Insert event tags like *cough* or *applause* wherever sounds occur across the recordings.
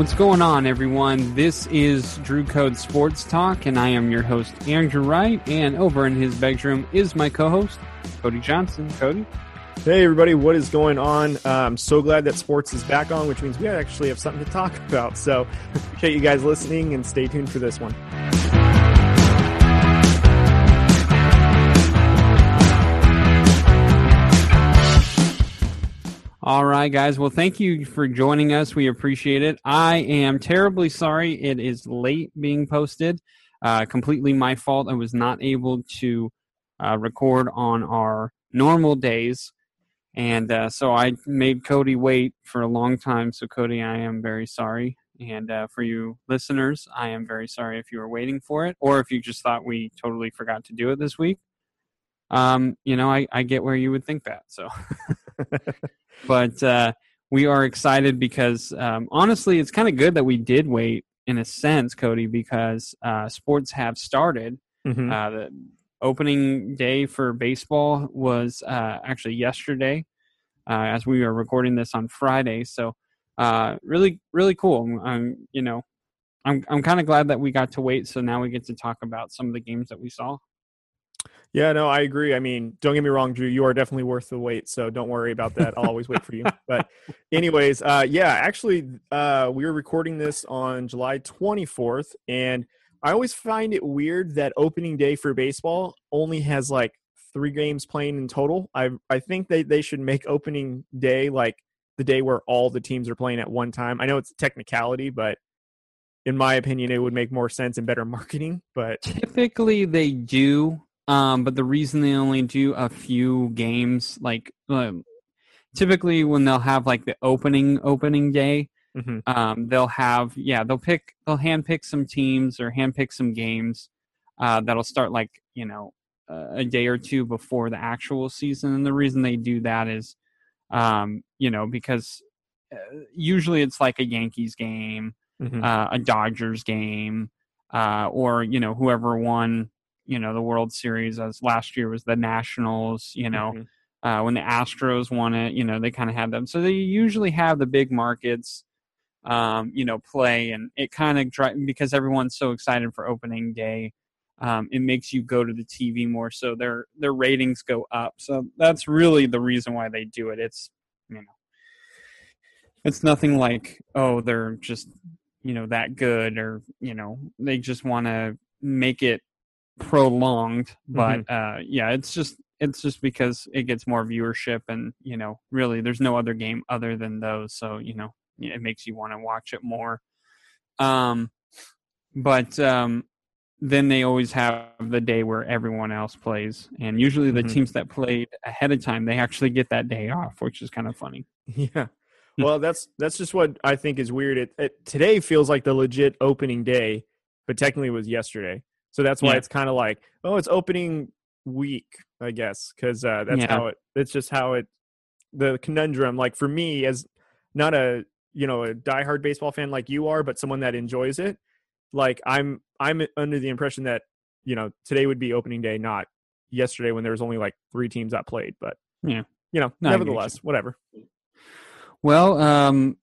What's going on, everyone? This is Drew Code Sports Talk, and I am your host, Andrew Wright. And over in his bedroom is my co host, Cody Johnson. Cody? Hey, everybody, what is going on? Uh, I'm so glad that sports is back on, which means we actually have something to talk *laughs* about. So, *laughs* appreciate you guys listening and stay tuned for this one. All right, guys. Well, thank you for joining us. We appreciate it. I am terribly sorry it is late being posted. Uh, completely my fault. I was not able to uh, record on our normal days. And uh, so I made Cody wait for a long time. So, Cody, I am very sorry. And uh, for you listeners, I am very sorry if you were waiting for it or if you just thought we totally forgot to do it this week. Um, you know, I, I get where you would think that. So. *laughs* *laughs* but uh, we are excited because um, honestly, it's kind of good that we did wait in a sense, Cody, because uh, sports have started. Mm-hmm. Uh, the opening day for baseball was uh, actually yesterday, uh, as we are recording this on Friday. So, uh, really, really cool. Um, you know, I'm I'm kind of glad that we got to wait. So now we get to talk about some of the games that we saw. Yeah, no, I agree. I mean, don't get me wrong, Drew. You are definitely worth the wait, so don't worry about that. I'll always wait for you. But, *laughs* anyways, uh, yeah, actually, uh, we were recording this on July 24th, and I always find it weird that opening day for baseball only has like three games playing in total. I I think they they should make opening day like the day where all the teams are playing at one time. I know it's a technicality, but in my opinion, it would make more sense and better marketing. But typically, they do um, but the reason they only do a few games, like um, typically when they'll have like the opening opening day, mm-hmm. um, they'll have yeah they'll pick they'll hand pick some teams or hand pick some games uh, that'll start like you know a day or two before the actual season. And the reason they do that is, um, you know, because uh, usually it's like a Yankees game, mm-hmm. uh, a Dodgers game, uh, or you know whoever won you know the World Series as last year was the Nationals. You know, mm-hmm. uh, when the Astros won it, you know they kind of had them. So they usually have the big markets, um, you know, play, and it kind of dri- because everyone's so excited for opening day. Um, it makes you go to the TV more, so their their ratings go up. So that's really the reason why they do it. It's you know, it's nothing like oh they're just you know that good or you know they just want to make it prolonged but mm-hmm. uh yeah it's just it's just because it gets more viewership and you know really there's no other game other than those so you know it makes you want to watch it more. Um but um then they always have the day where everyone else plays and usually the mm-hmm. teams that played ahead of time they actually get that day off which is kind of funny. *laughs* Yeah. Well that's that's just what i think is weird. It, it, today feels like the legit opening day but technically it was yesterday so that's why yeah. it's kind of like, oh, it's opening week, I guess, because uh, that's yeah. how it. It's just how it. The conundrum, like for me, as not a you know a diehard baseball fan like you are, but someone that enjoys it, like I'm I'm under the impression that you know today would be opening day, not yesterday when there was only like three teams that played. But yeah, you know, no, nevertheless, whatever. Well, um,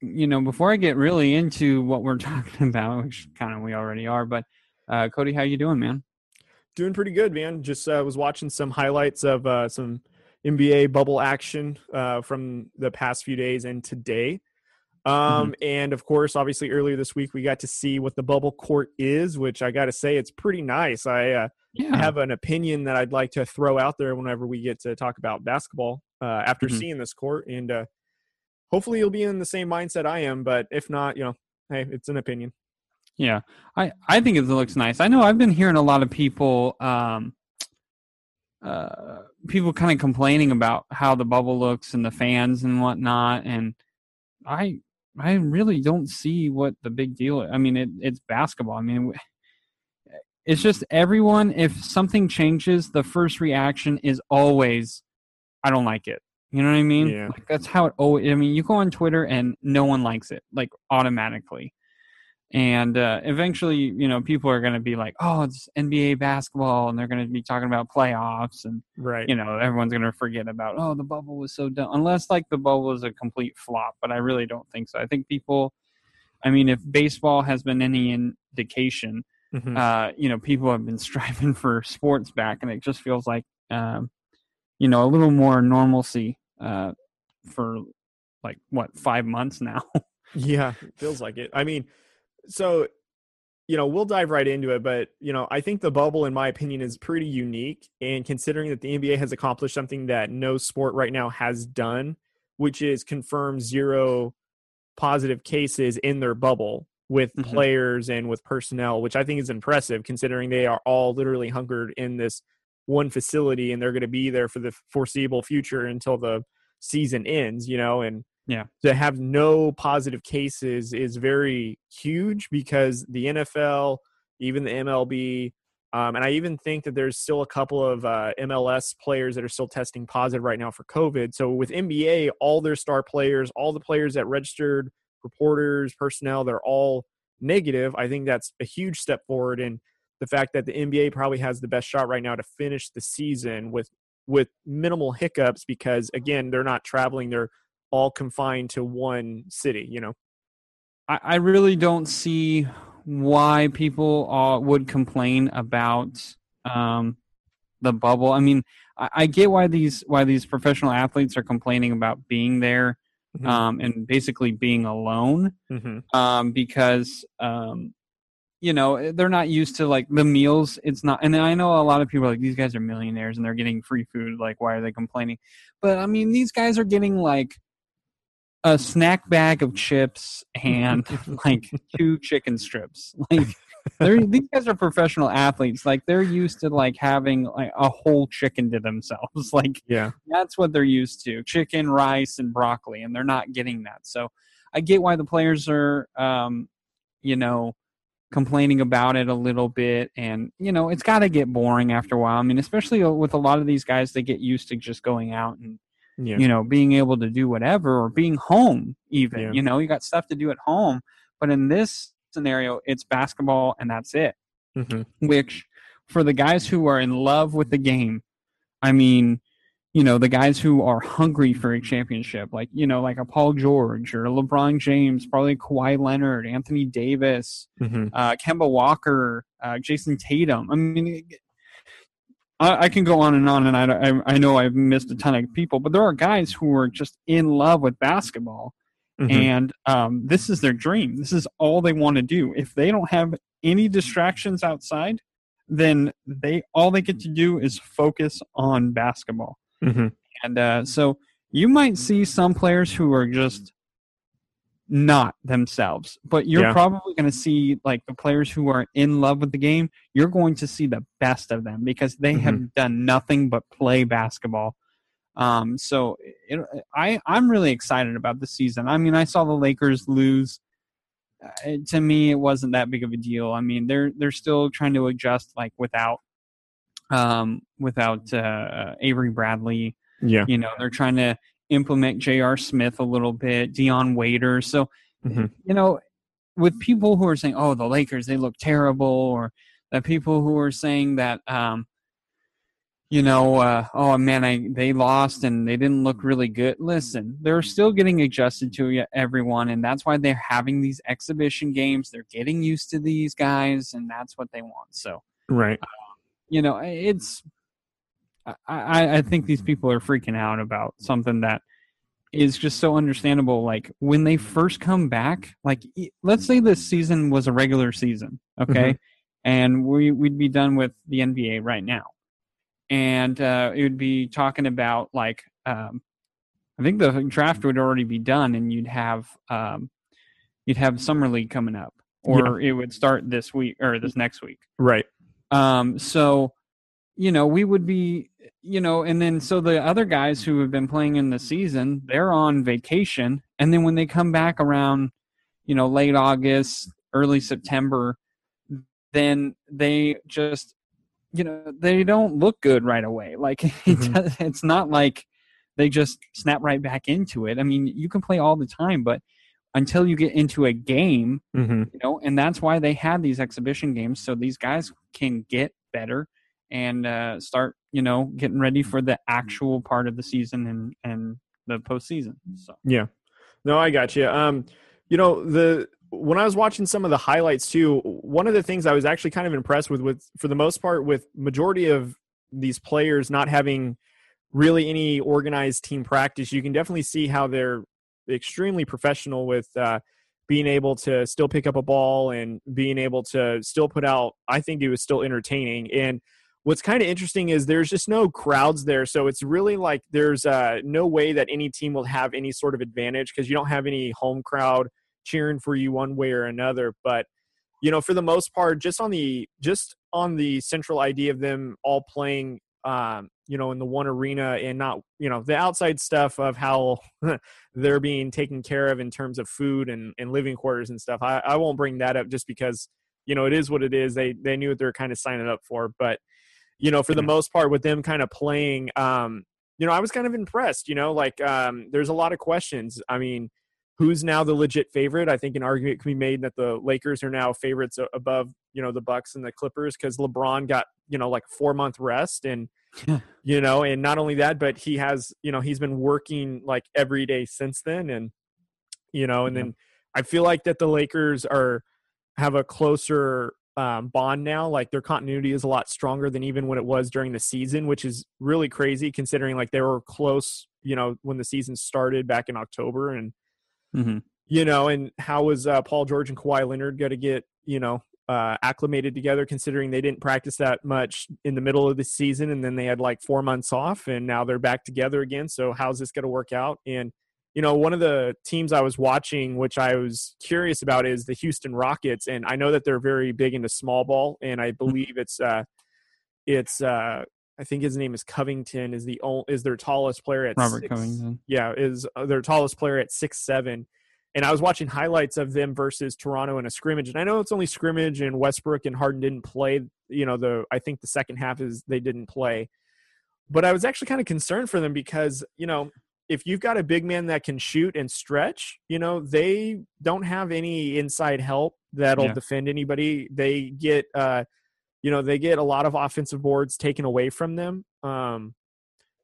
you know, before I get really into what we're *laughs* talking about, which kind of we already are, but uh, Cody, how you doing, man? Doing pretty good, man. Just uh, was watching some highlights of uh, some NBA bubble action uh, from the past few days and today. Um, mm-hmm. And of course, obviously, earlier this week we got to see what the bubble court is, which I got to say it's pretty nice. I uh, yeah. have an opinion that I'd like to throw out there whenever we get to talk about basketball uh, after mm-hmm. seeing this court, and uh, hopefully you'll be in the same mindset I am. But if not, you know, hey, it's an opinion. Yeah, I I think it looks nice. I know I've been hearing a lot of people um uh people kind of complaining about how the bubble looks and the fans and whatnot and I I really don't see what the big deal is. I mean it it's basketball. I mean it's just everyone if something changes the first reaction is always I don't like it. You know what I mean? Yeah. Like that's how it always I mean you go on Twitter and no one likes it like automatically and uh, eventually you know people are going to be like oh it's nba basketball and they're going to be talking about playoffs and right you know everyone's going to forget about oh the bubble was so dumb unless like the bubble is a complete flop but i really don't think so i think people I mean, if baseball has been any indication, mm-hmm. uh, you know, people have been *laughs* striving for sports back, and it just feels like, um, you know, a little more normalcy uh, for like what five months now. *laughs* yeah, feels like it. I mean, so you know, we'll dive right into it, but you know, I think the bubble, in my opinion, is pretty unique. And considering that the NBA has accomplished something that no sport right now has done, which is confirm zero positive cases in their bubble with mm-hmm. players and with personnel, which I think is impressive considering they are all literally hungered in this one facility and they're going to be there for the foreseeable future until the season ends, you know, and yeah. To have no positive cases is very huge because the NFL, even the MLB, um, and I even think that there's still a couple of uh, MLS players that are still testing positive right now for COVID. So with NBA, all their star players, all the players that registered, reporters, personnel, they're all negative. I think that's a huge step forward. And the fact that the NBA probably has the best shot right now to finish the season with with minimal hiccups because again they're not traveling they're all confined to one city you know? I, I really don't see why people uh, would complain about um, the bubble. I mean I, I, get why these why these professional athletes are complaining about being there mm-hmm. um, and basically being alone mm-hmm. um, because um, you know eh, they're not used to like the meals. It's not and i know a lot of people like these guys are millionaires and they're getting free food. Like why are they complaining? But i mean these guys are getting like a snack bag of chips and *laughs* like two chicken strips. *laughs* Like they're these guys are professional athletes. Like they're used to like having like a whole chicken to themselves. *laughs* Like yeah. that's what they're used to chicken rice and broccoli and they're not getting that. So i get why the players are um you know complaining about it a little bit and you know it's got to get boring after a while. I mean especially with a lot of these guys they get used to just going out and yeah. you know being able to do whatever or being home even yeah. you know you got stuff to do at home but in this scenario it's basketball and that's it mm-hmm. which for the guys who are in love with the game i mean you know the guys who are hungry for a championship, like you know, like a Paul George or LeBron James, probably Kawhi Leonard, Anthony Davis, mm-hmm. uh, Kemba Walker, uh, Jayson Tatum. I mean, I, I, can go on and on, and I, I, I know I've missed a ton of people, but there are guys who are just in love with basketball, mm-hmm. and um, this is their dream. This is all they want to do. If they don't have any distractions outside, then they all they get to do is focus on basketball. Mm-hmm. And uh, so you might see some players who are just not themselves, but you're yeah. probably going to see like the players who are in love with the game. You're going to see the best of them because they mm-hmm. have done nothing but play basketball. Um, so it, I I'm really excited about the season. I mean, I saw the Lakers lose. Uh, to me, it wasn't that big of a deal. I mean, they're they're still trying to adjust like without um, without uh, Avery Bradley. Yeah, you know they're trying to implement J.R. Smith a little bit, Dion Waiters. So mm-hmm. you know, with people who are saying, "Oh, the Lakers they look terrible," or the people who are saying that, um, you know, uh, oh man, I they lost and they didn't look really good. Listen, they're still getting adjusted to everyone, and that's why they're having these exhibition games. They're getting used to these guys, and that's what they want. So right. Uh, you know, it's I, I think these people are freaking out about something that is just so understandable. Like when they first come back, like let's say this season was a regular season, okay, mm-hmm. and we we'd be done with the NBA right now, and uh, it would be talking about like um, I think the draft would already be done, and you'd have um, you'd have summer league coming up, or yeah. it would start this week or this next week, right? Um, so, you know, we would be, you know, and then so the other guys who have been playing in the season, they're on vacation. And then when they come back around, you know, late August, early September, then they just, you know, they don't look good right away. Like *laughs* mm-hmm. it's not like they just snap right back into it. I mean, you can play all the time, but until you get into a game, mm-hmm. you know, and that's why they had these exhibition games so these guys can get better and uh, start, you know, getting ready for the actual part of the season and and the postseason. So yeah, no, I got you. Um, you know the when I was watching some of the highlights too, one of the things I was actually kind of impressed with, with for the most part, with majority of these players not having really any organized team practice, you can definitely see how they're extremely professional with uh, being able to still pick up a ball and being able to still put out. I think it was still entertaining. And what's kind of interesting is there's just no crowds there, so it's really like there's uh, no way that any team will have any sort of advantage because you don't have any home crowd cheering for you one way or another. But you know, for the most part, just on the just on the central idea of them all playing um, you know, in the one arena and not, you know, the outside stuff of how *laughs* they're being taken care of in terms of food and, and living quarters and stuff. I, I won't bring that up just because, you know, it is what it is. They they knew what they're kind of signing up for. But, you know, for the most part with them kind of playing, um, you know, I was kind of impressed, you know, like um, there's a lot of questions. I mean, who's now the legit favorite? I think an argument can be made that the Lakers are now favorites above, you know, the Bucks and the Clippers because LeBron got, you know, like four month rest and you know, and not only that, but he has, you know, he's been working like every day since then. And, you know, and then I feel like that the Lakers are have a closer um, bond now. Like their continuity is a lot stronger than even when it was during the season, which is really crazy considering like they were close, you know, when the season started back in October. And, mm-hmm. you know, and how was uh, Paul George and Kawhi Leonard going to get, you know, uh, acclimated together, considering they didn't practice that much in the middle of the season, and then they had like four months off, and now they're back together again. So how's this going to work out? And you know, one of the teams I was watching, which I was curious about, is the Houston Rockets, and I know that they're very big into small ball, and I mm-hmm. believe it's uh, it's uh, I think his name is Covington is the is their tallest player at Robert six, Covington. Yeah, is uh, their tallest player at six seven and I was watching highlights of them versus Toronto in a scrimmage, and I know it's only scrimmage, and Westbrook and Harden didn't play. You know, the I think the second half is they didn't play, but I was actually kind of concerned for them because you know if you've got a big man that can shoot and stretch, you know they don't have any inside help that'll yeah. defend anybody. They get, uh, you know, they get a lot of offensive boards taken away from them. Um,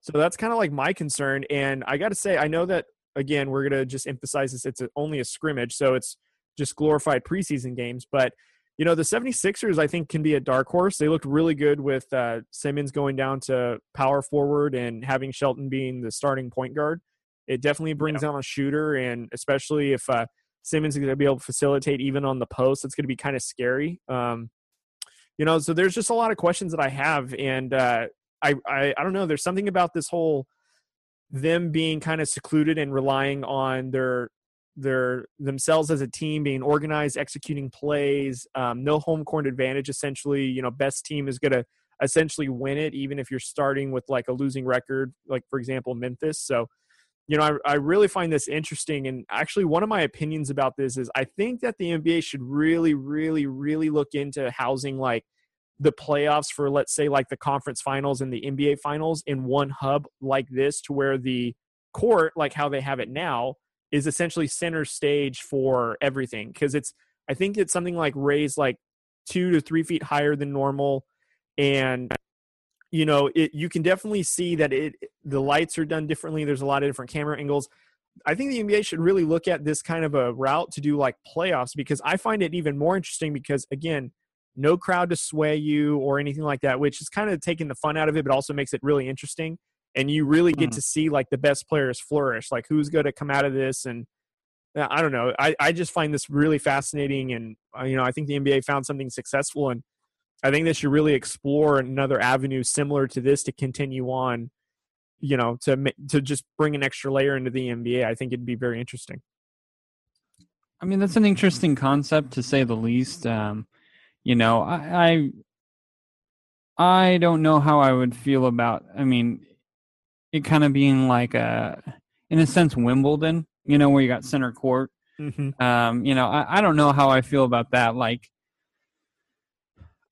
so that's kind of like my concern. And I got to say, I know that again, we're going to just emphasize this. It's a, only a scrimmage, so it's just glorified preseason games. But, you know, the 76ers, I think, can be a dark horse. They looked really good with uh, Simmons going down to power forward and having Shelton being the starting point guard. It definitely brings yeah. down a shooter, and especially if uh, Simmons is going to be able to facilitate even on the post, it's going to be kind of scary. Um, you know, so there's just a lot of questions that I have, and uh, I, I I don't know. There's something about this whole them being kind of secluded and relying on their their themselves as a team being organized executing plays um, no home court advantage essentially you know best team is going to essentially win it even if you're starting with like a losing record like for example memphis. So you know I, I really find this interesting and actually one of my opinions about this is i think that the nba should really really really look into housing like the playoffs for let's say like the conference finals and the NBA finals in one hub like this to where the court like how they have it now is essentially center stage for everything because it's I think it's something like raised like 2 to 3 feet higher than normal and you know it you can definitely see that it the lights are done differently there's a lot of different camera angles I think the NBA should really look at this kind of a route to do like playoffs because I find it even more interesting because again no crowd to sway you or anything like that, which is kind of taking the fun out of it, but also makes it really interesting. And you really get mm. to see like the best players flourish, like who's going to come out of this. And uh, I don't know. I, I just find this really fascinating. And, uh, you know, I think the NBA found something successful. And I think they should really explore another avenue similar to this to continue on, you know, to, to just bring an extra layer into the NBA. I think it'd be very interesting. I mean, that's an interesting concept to say the least. Um, you know, I, I, I don't know how I would feel about. I mean, it kind of being like a, in a sense, Wimbledon. You know, where you got center court. Mm-hmm. Um, you know, I, I don't know how I feel about that. Like,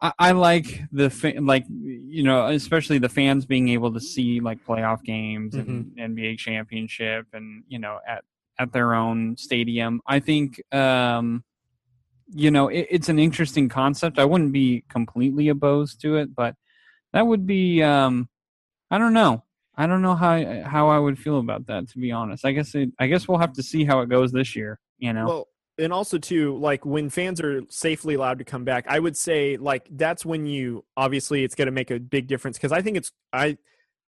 I, I like the fa- like you know, especially the fans being able to see like playoff games mm-hmm. and NBA championship, and you know, at at their own stadium. I think um, you know, it, it's an interesting concept. I wouldn't be completely opposed to it, but that would be, um, I don't know. I don't know how how I would feel about that. To be honest, I guess it, I guess we'll have to see how it goes this year. You know. Well, and also too like when fans are safely allowed to come back i would say like that's when you obviously it's going to make a big difference because i think it's i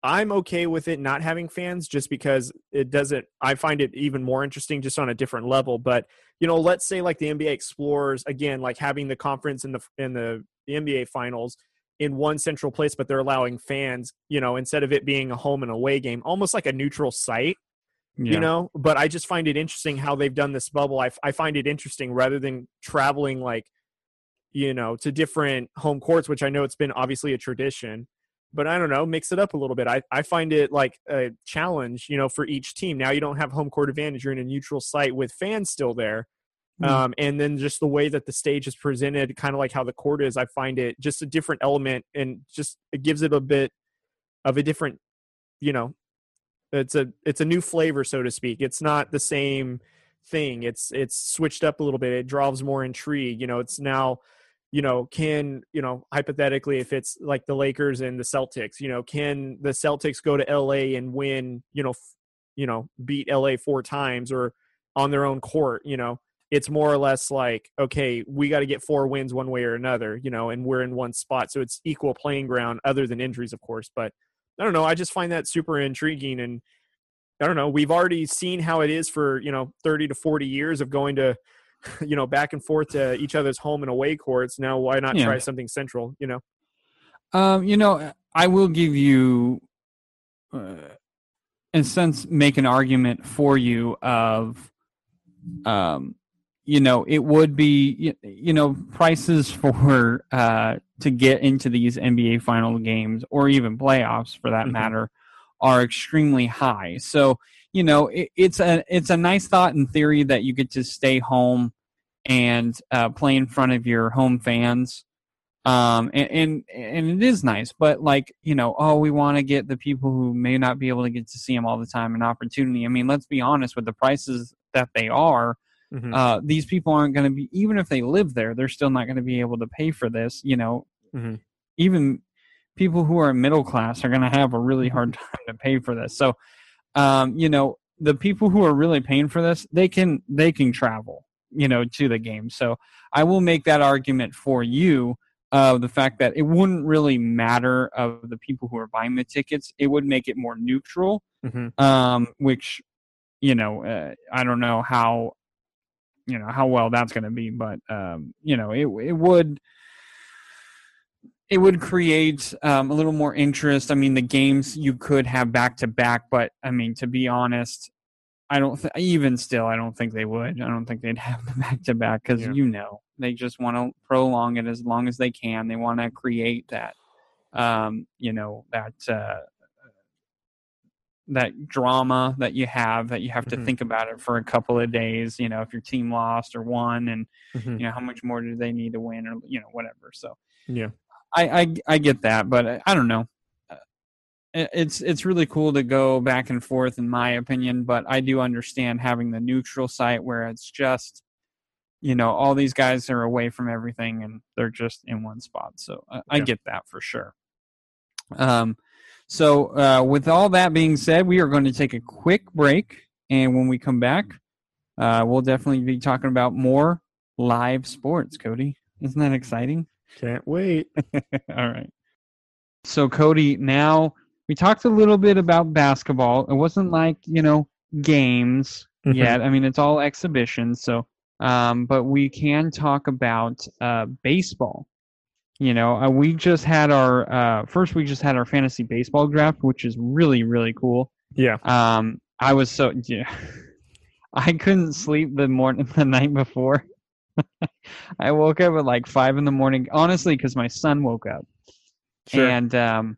i'm okay with it not having fans just because it doesn't i find it even more interesting just on a different level but you know let's say like the nba explores again like having the conference in the in the, the nba finals in one central place but they're allowing fans you know instead of it being a home and away game almost like a neutral site yeah. you know? But i just find it interesting how they've done this bubble. I, I find it interesting rather than traveling like you know to different home courts which i know it's been obviously a tradition but i don't know mix it up a little bit. I, I find it like a challenge you know for each team. Now you don't have home court advantage. You're in a neutral site with fans still there. Um, and then just the way that the stage is presented kind of like how the court is i find it just a different element and just it gives it a bit of a different you know it's a it's a new flavor, so to speak. It's not the same thing. It's it's switched up a little bit. It draws more intrigue. You know, it's now, you know, can you know hypothetically if it's like the Lakers and the Celtics, you know, can the Celtics go to L.A. and win? You know, f- you know, beat L.A. four times or on their own court? You know, it's more or less like okay, we got to get four wins one way or another. You know, and we're in one spot, so it's equal playing ground, other than injuries, of course, but I don't know. I just find that super intriguing. And I don't know. We've already seen how it is for, you know, 30 to 40 years of going to, *laughs* you know, back and forth to each other's home and away courts. Now, why not yeah. try something central, you know? Um, you know, I will give you, uh, in a sense, make an argument for you of, um, you know, it would be, you know, prices for uh, to get into these NBA final games or even playoffs for that mm-hmm. matter are extremely high. So, you know, it, it's a it's a nice thought in theory that you get to stay home and uh, play in front of your home fans. Um, and, and, and it is nice, but like, you know, oh, we want to get the people who may not be able to get to see them all the time an opportunity. I mean, let's be honest with the prices that they are Mm-hmm. Uh, these people aren't going to be, even if they live there, they're still not going to be able to pay for this. You know, mm-hmm. even people who are middle class are going to have a really mm-hmm. hard *laughs* time to pay for this. So, um, you know, the people who are really paying for this, they can they can travel, you know, to the game. So I will make that argument for you of the fact that it wouldn't really matter of the people who are buying the tickets. It would make it more neutral, mm-hmm. um, which you know, uh, I don't know how you know how well that's going to be, but um, you know it it would it would create um, a little more interest. I mean, the games you could have back to back, but I mean, to be honest, I don't th- even still, I don't think they would. I don't think they'd *laughs* have the back to back because you know they just want to prolong it as long as they can. They want to create that, um, you know, that uh, that drama that you have that you have to mm-hmm. think about it for a couple of days you know if your team lost or won and mm-hmm. you know how much more do they need to win or you know whatever. So yeah. I i, I get that but I, I don't know. Uh, it's it's really cool to go back and forth in my opinion but i do understand having the neutral site where it's just you know all these guys are away from everything and they're just in one spot. So i, I get that for sure. Um so, uh, with all that being said, we are going to take a quick break. And when we come back, uh, we'll definitely be talking about more live sports, Cody. Isn't that exciting? Can't wait. *laughs* all right. So, Cody, now we talked a little bit about basketball. It wasn't like, you know, games mm-hmm. yet. I mean, it's all exhibitions. So, um, but we can talk about uh, baseball. You know, uh, we just had our uh, first. We just had our fantasy baseball draft, which is really really cool. Yeah. Um, I was so *laughs* yeah, I couldn't sleep the morning *laughs* the night before. *laughs* I woke up at like five in the morning, honestly, because my son woke up, sure. and um,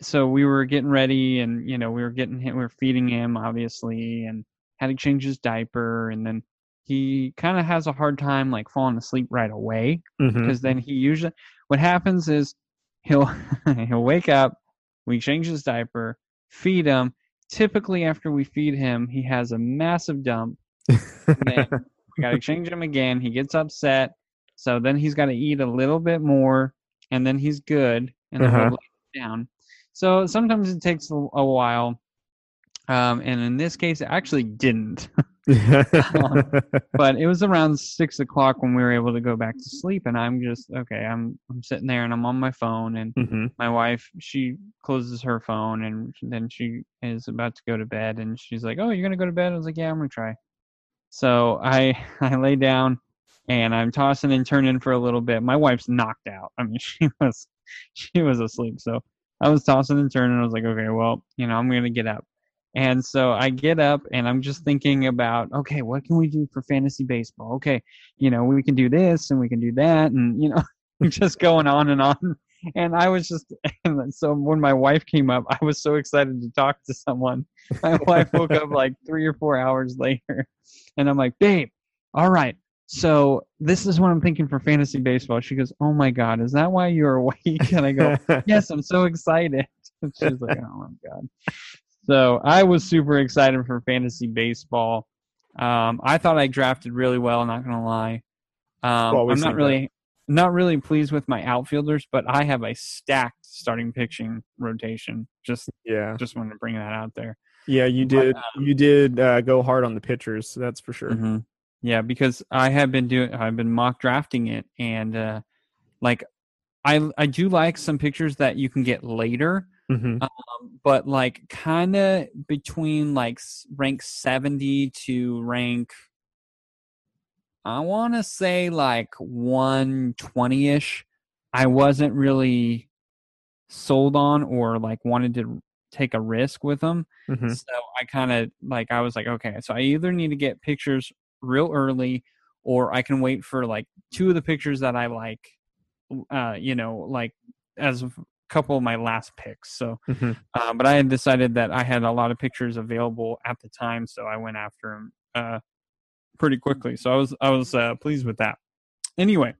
so we were getting ready, and you know we were getting him, we were feeding him, obviously, and had to change his diaper, and then he kind of has a hard time like falling asleep right away because mm-hmm. then he usually what happens is he'll *laughs* he'll wake up we change his diaper feed him. Typically after we feed him he has a massive dump. Then *laughs* we got to change him again. He gets upset. So then he's got to eat a little bit more and then he's good and uh-huh. then down. So sometimes it takes a, a while um, and in this case it actually didn't *laughs* um, *laughs* *laughs* but it was around six o'clock when we were able to go back to sleep, and I'm just okay. I'm I'm sitting there and I'm on my phone, and mm-hmm. my wife she closes her phone, and then she is about to go to bed, and she's like, "Oh, you're gonna go to bed?" I was like, "Yeah, I'm gonna try." So I *laughs* I lay down and I'm tossing and turning for a little bit. My wife's knocked out. I mean, she was she was asleep. So I was tossing and turning. I was like, okay, well, you know, I'm gonna get up. And so I get up and I'm just thinking about, okay, what can we do for fantasy baseball? Okay, you know, we can do this and we can do that, and you know, *laughs* just going on and on. And I was just, *laughs* and so when my wife came up, I was so excited to talk to someone. My *laughs* wife woke up like three or four hours later, and I'm like, babe, all right, so this is what I'm thinking for fantasy baseball. She goes, "Oh my god, is that why you're awake?" And I go, "Yes, I'm so excited." And she's like, "Oh my god." So I was super excited for fantasy baseball. Um, I thought I drafted really well. Not gonna lie. Um, I'm not really that. not really pleased with my outfielders, but I have a stacked starting pitching rotation. Just yeah, just wanted to bring that out there. Yeah, you did. But, um, you did uh, go hard on the pitchers. That's for sure. Mm-hmm. Yeah, because I have been doing I've been mock drafting it and uh like I I do like some pictures that you can get later. Mm-hmm. Um, but like kind of between like rank 70 to rank I want to say like 120ish I wasn't really sold on or like wanted to take a risk with them. Mm-hmm. So I kind of like I was like okay, so I either need to get pictures real early or I can wait for like two of the pictures that I like uh you know like as couple of my last picks so mm-hmm. uh, but I had decided that I had a lot of pictures available at the time so I went after them uh pretty quickly so I was I was uh, pleased with that anyway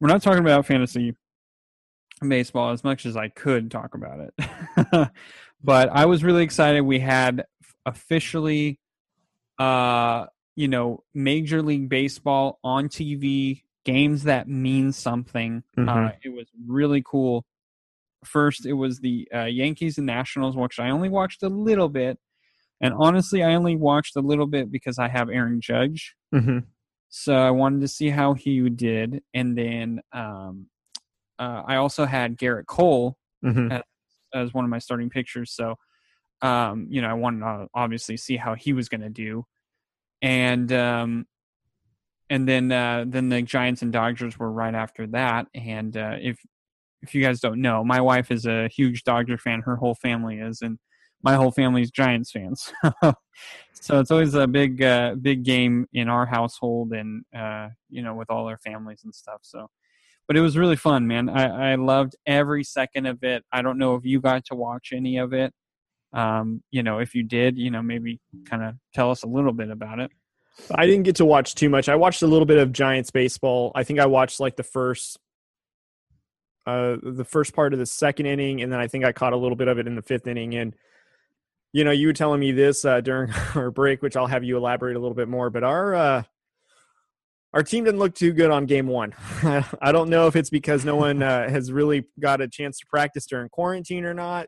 we're not talking about fantasy baseball as much as I could talk about it *laughs* but I was really excited we had officially uh you know, Major League Baseball on TV, games that mean something. Mm-hmm. Uh, it was really cool. First, it was the uh, Yankees and Nationals, which I only watched a little bit. And honestly, I only watched a little bit because I have Aaron Judge. Mm-hmm. So I wanted to see how he did. And then um, uh, I also had Gerrit Cole mm-hmm. as, as, one of my starting pictures. So, um, you know, I wanted to obviously see how he was going to do and um, and then uh, then the Giants and Dodgers were right after that. And uh, if if you guys don't know, my wife is a huge Dodger fan. Her whole family is, and my whole family's Giants fans. *laughs* so it's always a big uh, big game in our household, and uh, you know, with all our families and stuff. So. But it was really fun, man. I, I loved every second of it. I don't know if you got to watch any of it um, you know, if you did, you know, maybe kind of tell us a little bit about it. I didn't get to watch too much. I watched a little bit of Giants baseball. I think I watched like the first uh the first part of the second inning and then I think I caught a little bit of it in the fifth inning and you know, you were telling me this uh during *laughs* our break, which I'll have you elaborate a little bit more, but our uh our team didn't look too good on game one. *laughs* I don't know if it's because no one uh, has really got a chance to practice during quarantine or not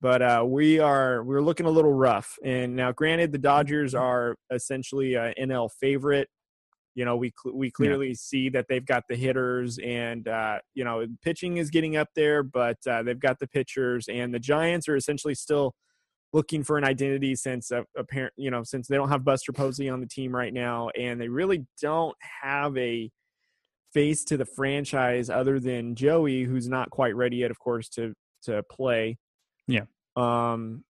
but uh, we are we're looking a little rough. And now, granted, the Dodgers are essentially an NL favorite. You know, we cl- we clearly yeah. see that they've got the hitters, and uh, you know, pitching is getting up there, but uh, they've got the pitchers, and the Giants are essentially still looking for an identity since uh, apparent you know since they don't have Buster Posey on the team right now, and they really don't have a face to the franchise other than Joey, who's not quite ready yet, of course, to to play. Yeah. Um,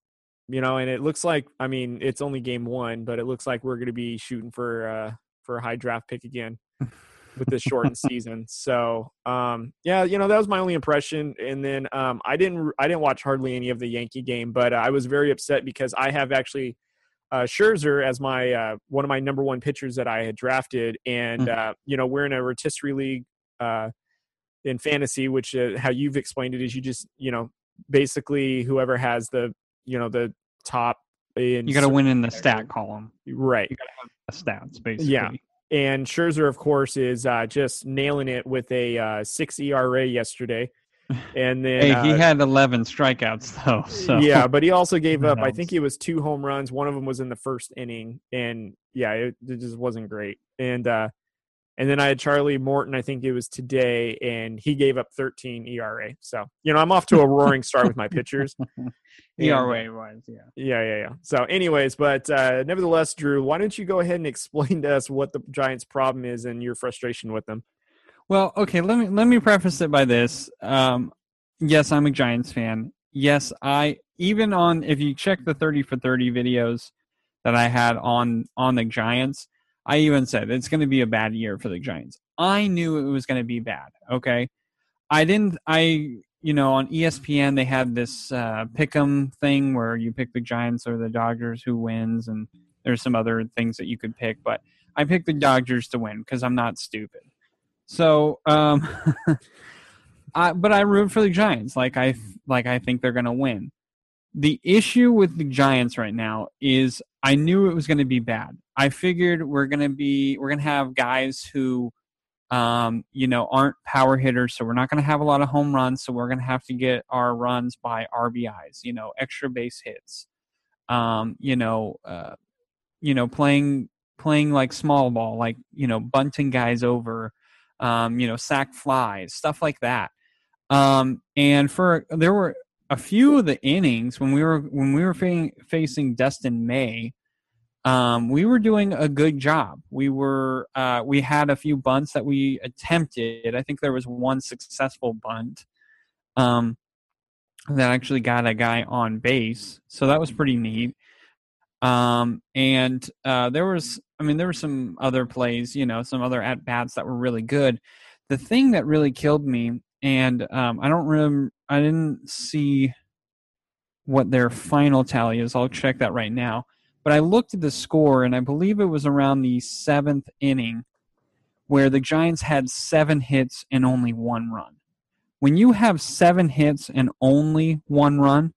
you know, and it looks like I mean it's only game one, but it looks like we're going to be shooting for uh for a high draft pick again *laughs* with this shortened season. So um, yeah, you know that was my only impression. And then um, I didn't I didn't watch hardly any of the Yankee game, but uh, I was very upset because I have actually uh, Scherzer as my uh, one of my number one pitchers that I had drafted, and mm. uh, you know we're in a rotisserie league uh, in fantasy, which uh, how you've explained it is you just you know basically whoever has the you know the top you got to win in the stat column right you got to have the stats basically yeah and Scherzer, of course, is uh, just nailing it with a uh, six ERA yesterday. *laughs* And then hey, uh, he had 11 strikeouts though. *laughs* So yeah, but he also gave *laughs* up. I think it was two home runs. One of them was in the first inning, and yeah, it, it just wasn't great. And uh, and then I had Charlie Morton. I think it was today, and he gave up 13 ERA. So you know, I'm off to a roaring start with my pitchers. *laughs* ERA wise, yeah. Yeah, yeah, yeah. So, anyways, but uh, nevertheless, Drew, why don't you go ahead and explain to us what the Giants' problem is and your frustration with them? Well, okay, let me let me preface it by this. Um, yes, I'm a Giants fan. Yes, I even on if you check the 30 for 30 videos that I had on on the Giants, I even said it's going to be a bad year for the Giants. I knew it was going to be bad, okay? I didn't I you know, on ESPN they had this uh pick'em thing where you pick the Giants or the Dodgers who wins and there's some other things that you could pick, but I picked the Dodgers to win cuz I'm not stupid. So, um, *laughs* I, but I root for the Giants. Like I, like I think they're going to win. The issue with the Giants right now is I knew it was going to be bad. I figured we're to be, we're to have guys who, um, you know, aren't power hitters. So we're not to have a lot of home runs. So we're to have to get our runs by RBIs, you know, extra base hits, um, you know, uh, you know, playing, playing like small ball, like, you know, bunting guys over, um, you know, sac flies, stuff like that. Um, and for there were a few of the innings when we were when we were fa- facing Dustin May, um, we were doing a good job. We were uh, we had a few bunts that we attempted. I think there was one successful bunt um, that actually got a guy on base, so that was pretty neat. Um, and uh, there was, I mean, there were some other plays, you know, some other at bats that were really good. The thing that really killed me, and um, I don't remember, I didn't see what their final tally is. I'll check that right now. But I looked at the score, and I believe it was around the seventh inning where the Giants had seven hits and only one run. When you have seven hits and only one run,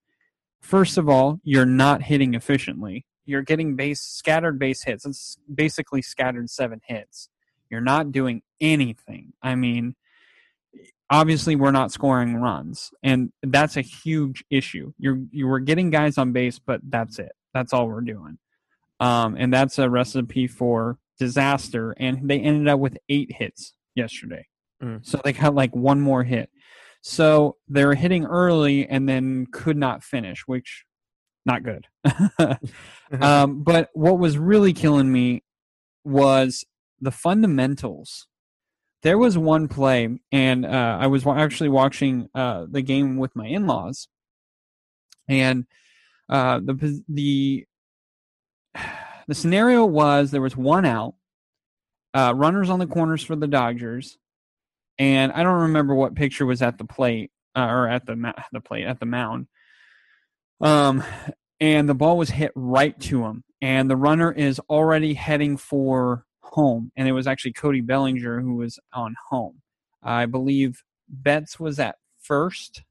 first of all, you're not hitting efficiently. You're getting base scattered base hits. It's basically scattered seven hits. You're not doing anything. I mean, obviously we're not scoring runs, and that's a huge issue. You're you were getting guys on base, but that's it. That's all we're doing. Um, and that's a recipe for disaster. And they ended up with eight hits yesterday. Mm. So they got like one more hit. So they're hitting early and then could not finish, which not good. *laughs* um, but what was really killing me was the fundamentals. There was one play, and uh, I was actually watching uh, the game with my in-laws, and uh, the the the scenario was there was one out, uh, runners on the corners for the Dodgers, and I don't remember what picture was at the plate uh, or at the ma- the plate at the mound. Um, and the ball was hit right to him, and the runner is already heading for home, and it was actually Cody Bellinger who was on home. I believe Betts was at first,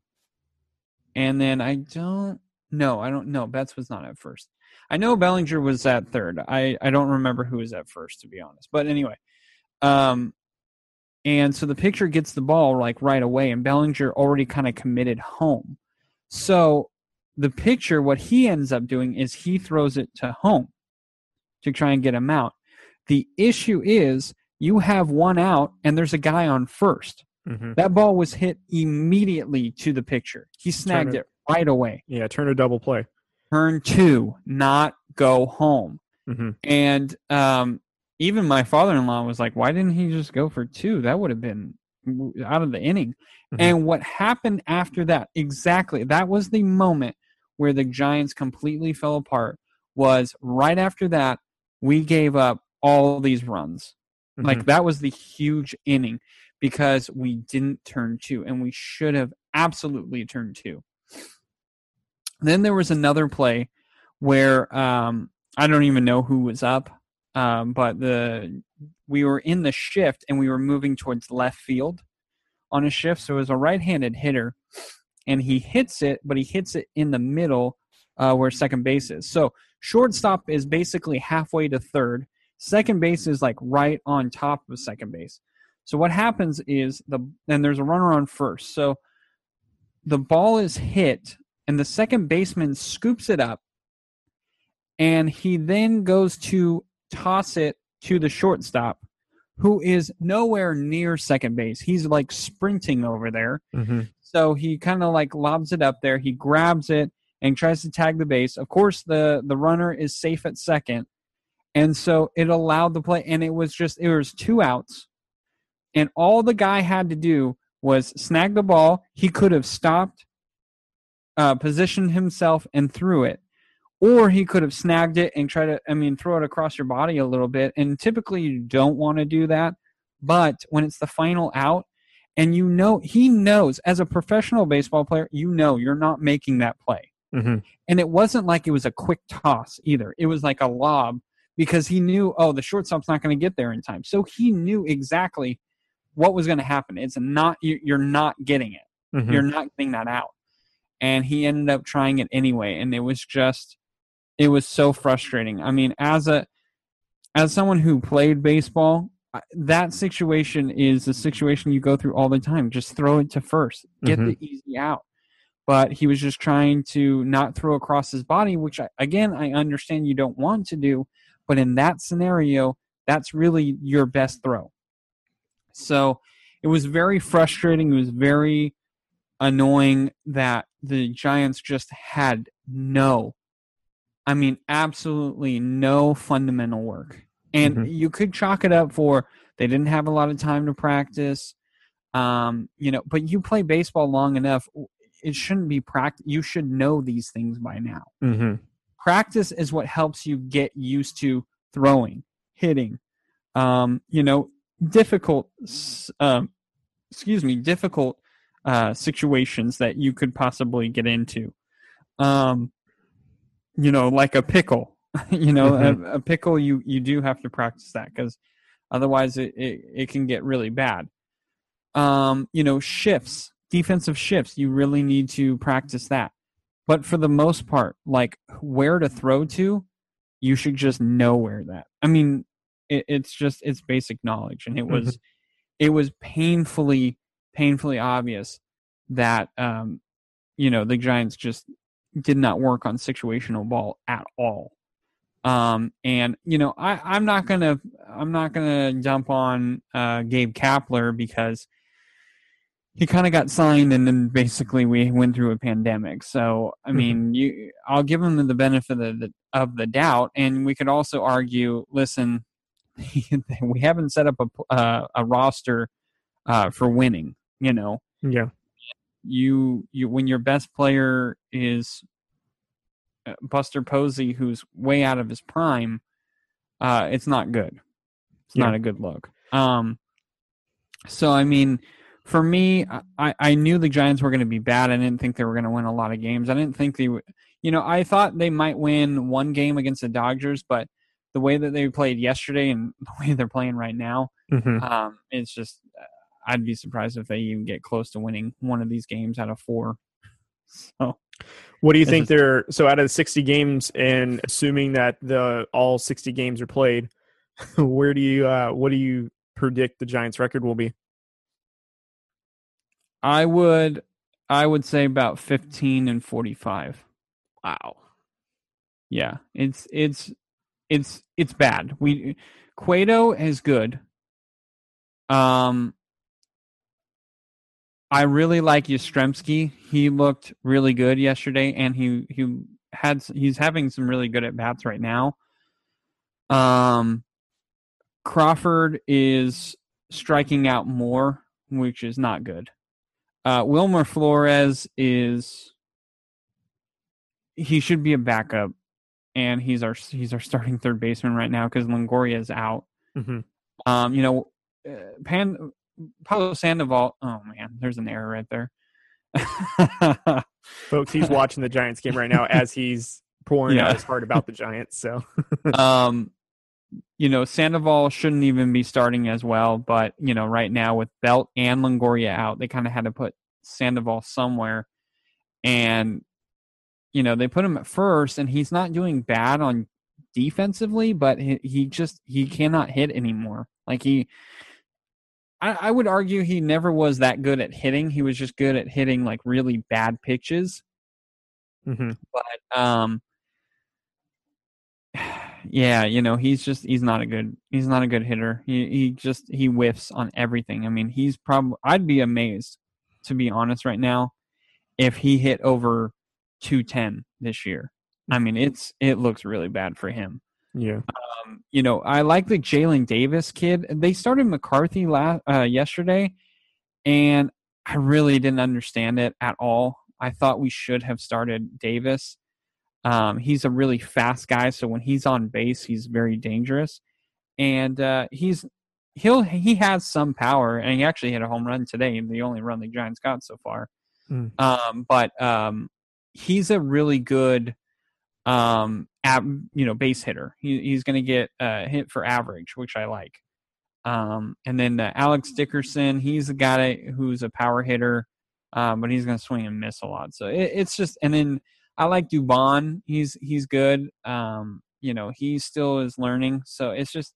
and then I don't know. I don't know. Betts was not at first. I know Bellinger was at third. I, I don't remember who was at first to be honest. But anyway, um, and so the pitcher gets the ball like right away, and Bellinger already kind of committed home. So the pitcher, what he ends up doing is he throws it to home to try and get him out. The issue is you have one out, and there's a guy on first. Mhm. That ball was hit immediately to the pitcher. He snagged it right away. Yeah, turn a double play. Turn two, not go home. hmm And um, even my father-in-law was like, "Why didn't he just go for two? That would have been out of the inning." Mhm. And what happened after that? Exactly, that was the moment where the Giants completely fell apart. Was right after that we gave up all these runs. Like that was the huge inning because we didn't turn two, and we should have absolutely turned two. Then there was another play where um, I don't even know who was up, um, but the we were in the shift and we were moving towards left field on a shift. So it was a right-handed hitter, and he hits it, but he hits it in the middle uh, where second base is. So shortstop is basically halfway to third. Second base is like right on top of second base. So what happens is the and there's a runner on first. So the ball is hit, and the second baseman scoops it up, and he then goes to toss it to the shortstop, who is nowhere near second base. He's like sprinting over there. Mm-hmm. So he kind of like lobs it up there. He grabs it and tries to tag the base. Of course, the the runner is safe at second, and so it allowed the play. And it was just it was two outs, and all the guy had to do was snag the ball. He could have stopped, uh, positioned himself, and threw it. Or he could have snagged it and tried to, I mean, throw it across your body a little bit. And typically you don't want to do that. But when it's the final out, and you know, he knows as a professional baseball player, you know you're not making that play. Mm-hmm. And it wasn't like it was a quick toss either. It was like a lob because he knew, oh, the shortstop's not going to get there in time. So he knew exactly what was going to happen. It's not, you're not getting it. Mm-hmm. You're not getting that out. And he ended up trying it anyway. And it was just, it was so frustrating. I mean, as a, as someone who played baseball, that situation is a situation you go through all the time. Just throw it to first, get Mhm. the easy out. But he was just trying to not throw across his body, which I, again I understand you don't want to do, but in that scenario, that's really your best throw. So it was very frustrating. It was very annoying that the Giants just had no, I mean, absolutely no fundamental work. And Mhm. you could chalk it up for they didn't have a lot of time to practice. Um, you know, but you play baseball long enough, it shouldn't be practice. You should know these things by now Mm-hmm. practice is what helps you get used to throwing, hitting, um, you know, difficult, um, excuse me, difficult uh, situations that you could possibly get into. Um, you know, like a pickle. *laughs* you know, a, a pickle. You you do have to practice that because otherwise it, it it can get really bad. Um, you know, shifts, defensive shifts. You really need to practice that but for the most part like where to throw to you should just know where that i mean it, it's just it's basic knowledge and it was it was painfully painfully obvious that um you know the giants just did not work on situational ball at all. Um and you know i i'm not gonna i'm not gonna jump on uh gabe kapler because he kind of got signed and then basically we went through a pandemic. So i Mhm. mean you i'll give him the benefit of the, of the doubt. And we could also argue listen *laughs* we haven't set up a uh, a roster uh, for winning you know Yeah. you you when your best player is uh, Buster Posey who's way out of his prime uh it's not good it's Yeah. not a good look um so i mean for me i i knew the giants were going to be bad i didn't think they were going to win a lot of games i didn't think they would you know i thought they might win one game against the dodgers but the way that they played yesterday and *laughs* the way they're playing right now Mm-hmm. um it's just i'd be surprised if they even get close to winning one of these games out of four *laughs* so What do you think is- they're so out of the 60 games and assuming that the all 60 games are played, *laughs* where do you uh what do you predict the Giants record will be? i would i would say about 15 and 45 Wow. Yeah, it's it's it's it's bad. We Cueto is good. Um, I really like Yastrzemski. He looked really good yesterday, and he he had he's having some really good at bats right now. Um, Crawford is striking out more, which is not good. Uh, Wilmer Flores is he should be a backup, and he's our he's our starting third baseman right now because Longoria is out. Mhm. Um, you know, uh, Pan Pablo Sandoval. Oh man, there's an error right there. *laughs* Folks, he's watching the Giants game right now *laughs* as he's pouring Yeah. out his heart about the Giants. So *laughs* um, you know, Sandoval shouldn't even be starting as well, but you know, right now with Belt and Longoria out, they kind of had to put Sandoval somewhere, and you know, they put him at first, and he's not doing bad on defensively, but he, he just he cannot hit anymore. Like he I, I would argue he never was that good at hitting. He was just good at hitting like really bad pitches. Mm-hmm. But um, *sighs* yeah, you know, he's just he's not a good he's not a good hitter. He he just he whiffs on everything. I mean, he's probably I'd be amazed to be honest right now if he hit over 210 this year. I mean, it's it looks really bad for him. Yeah. Um, you know, I like the Jaylin Davis kid. They started McCarthy last uh, yesterday, and I really didn't understand it at all. I thought we should have started Davis. Um, he's a really fast guy, so when he's on base, he's very dangerous, and uh, he's he'll he has some power, and he actually hit a home run today, the only run the Giants got so far. Mm. Um, but um, he's a really good um, ab, you know, base hitter. He, he's going to get a hit for average, which I like. Um, and then uh, Alex Dickerson, he's a guy who's a power hitter, um, but he's going to swing and miss a lot. So it, it's just, and then I like Dubon. He's he's good. Um, you know, he still is learning. So it's just,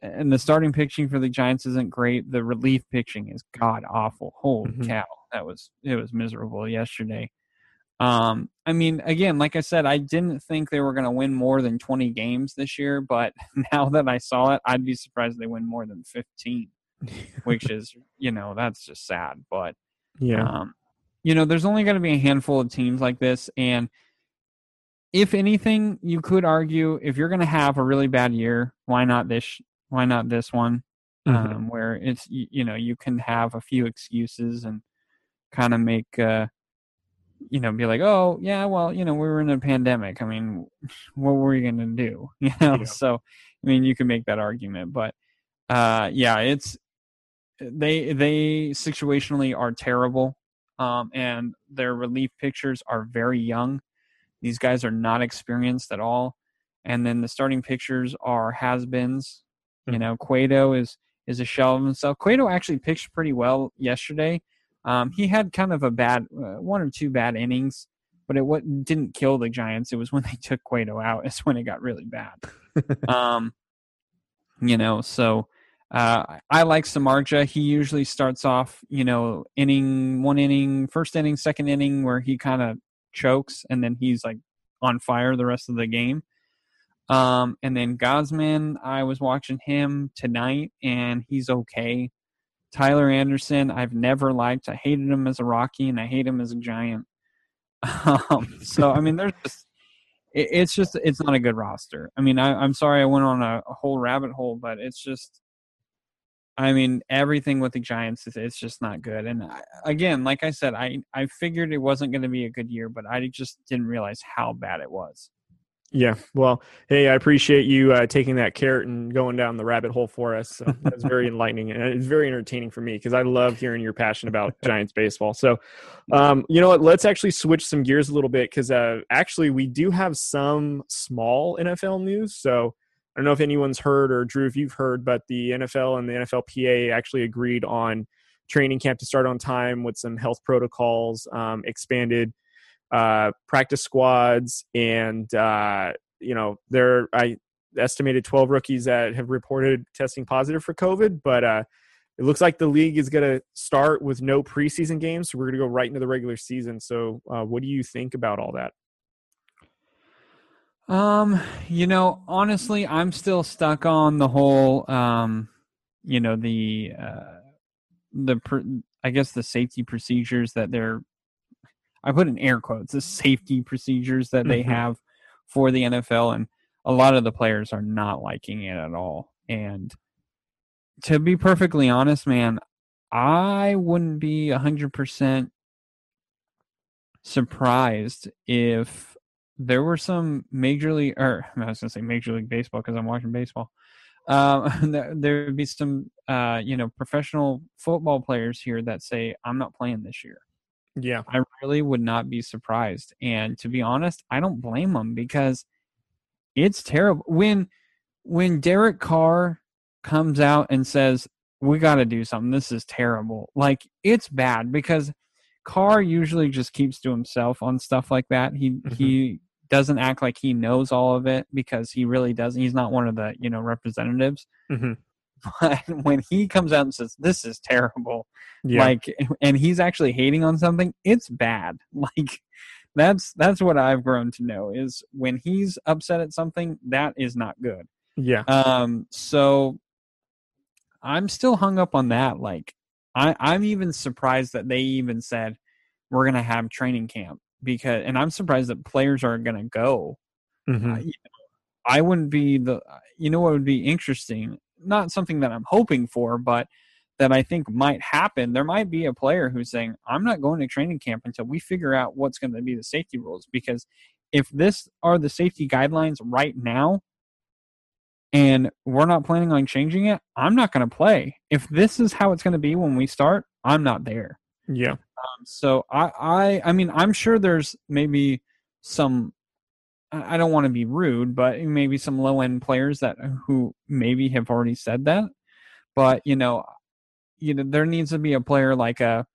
and the starting pitching for the Giants isn't great. The relief pitching is god awful. Holy mm-hmm. cow, that was it was miserable yesterday. Um, I mean, again, like I said, I didn't think they were going to win more than 20 games this year, but *laughs* now that I saw it, I'd be surprised they win more than 15, which *laughs* is, you know, that's just sad. But, yeah, um, you know, there's only going to be a handful of teams like this. And if anything, you could argue if you're going to have a really bad year, why not this? Why not this one? Mm-hmm. Um, where it's, you, you know, you can have a few excuses and kind of make, uh, you know, be like, oh yeah, well, you know, we were in a pandemic. I mean, what were you going to do? *laughs* You know, yeah. so I mean, you can make that argument, but uh, yeah, it's they they situationally are terrible, um, and their relief pictures are very young. These guys are not experienced at all, and then the starting pictures are has-beens. Mm-hmm. You know, Cueto is is a shell of himself. Cueto actually pitched pretty well yesterday. Um, he had kind of a bad uh, one or two bad innings, but it what didn't kill the Giants. It was when they *laughs* took Cueto out. It's when it got really bad. *laughs* um, you know, so uh, I like Samardzija. He usually starts off, you know, inning one inning, first inning, second inning, where he kind of chokes, and then he's like on fire the rest of the game. Um, and then Gausman, I was watching him tonight, and he's okay. Tyler Anderson, I've never liked. I hated him as a Rocky, and I hate him as a Giant. *laughs* Um, so I mean, there's just it, it's just it's not a good roster. I mean, I, am sorry I went on a, a, whole rabbit hole, but it's just. I mean, everything with the Giants is it's just not good. And I, again, like I said, I I figured it wasn't going to be a good year, but I just didn't realize how bad it was. Yeah. Well, hey, I appreciate you uh, taking that carrot and going down the rabbit hole for us. So that's very *laughs* enlightening and it's very entertaining for me because I love hearing your passion about *laughs* Giants baseball. So, um, you know what? Let's actually switch some gears a little bit because uh, actually we do have some small NFL news. So I don't know if anyone's heard or Drew, if you've heard, but the NFL and the NFLPA actually agreed on training camp to start on time with some health protocols, um, expanded – uh, practice squads, and uh, you know there I estimated 12 rookies that have reported testing positive for COVID, but uh, it looks like the league is going to start with no preseason games, so we're going to go right into the regular season. So, uh, what do you think about all that? Um, you know, honestly, I'm still stuck on the whole, um, you know, the uh, the I guess the safety procedures that they're I put in air quotes the safety procedures that they mm-hmm. have for the NFL, and a lot of the players are not liking it at all. And to be perfectly honest, man, I wouldn't be hundred percent surprised if there were some major league or *laughs* I was gonna say major league baseball because I'm watching baseball. Um, *laughs* there would be some, uh, you know, professional football players here that say, "I'm not playing this year." Yeah. I really would not be surprised. And to be honest, I don't blame them because it's terrible. When when Derek Carr comes out and says, "We got to do something. This is terrible." Like it's bad because Carr usually just keeps to himself on stuff like that. He mm-hmm. he doesn't act like he knows all of it because he really doesn't. He's not one of the, you know, representatives. Mm-hmm. *laughs* But when he comes out and says, This is terrible, Yeah. like and he's actually hating on something, it's bad. *laughs* Like that's that's what I've grown to know is when he's upset at something, that is not good. yeah. Um, so I'm still hung up on that. Like, I, I'm even surprised that they even said we're gonna have training camp because, and I'm surprised that players are gonna go. Mhm. I, I wouldn't be the, you know, what would be interesting? Not something that I'm hoping for, but that I think might happen. There might be a player who's saying, "I'm not going to training camp until we figure out what's going to be the safety rules." Because if this are the safety guidelines right now, and we're not planning on changing it, I'm not going to play. If this is how it's going to be when we start, I'm not there. Yeah. Um, so I, I, I mean, I'm sure there's maybe some. I don't want to be rude, but maybe some low end players that who maybe have already said that. But you know, you know, there needs to be a player like a.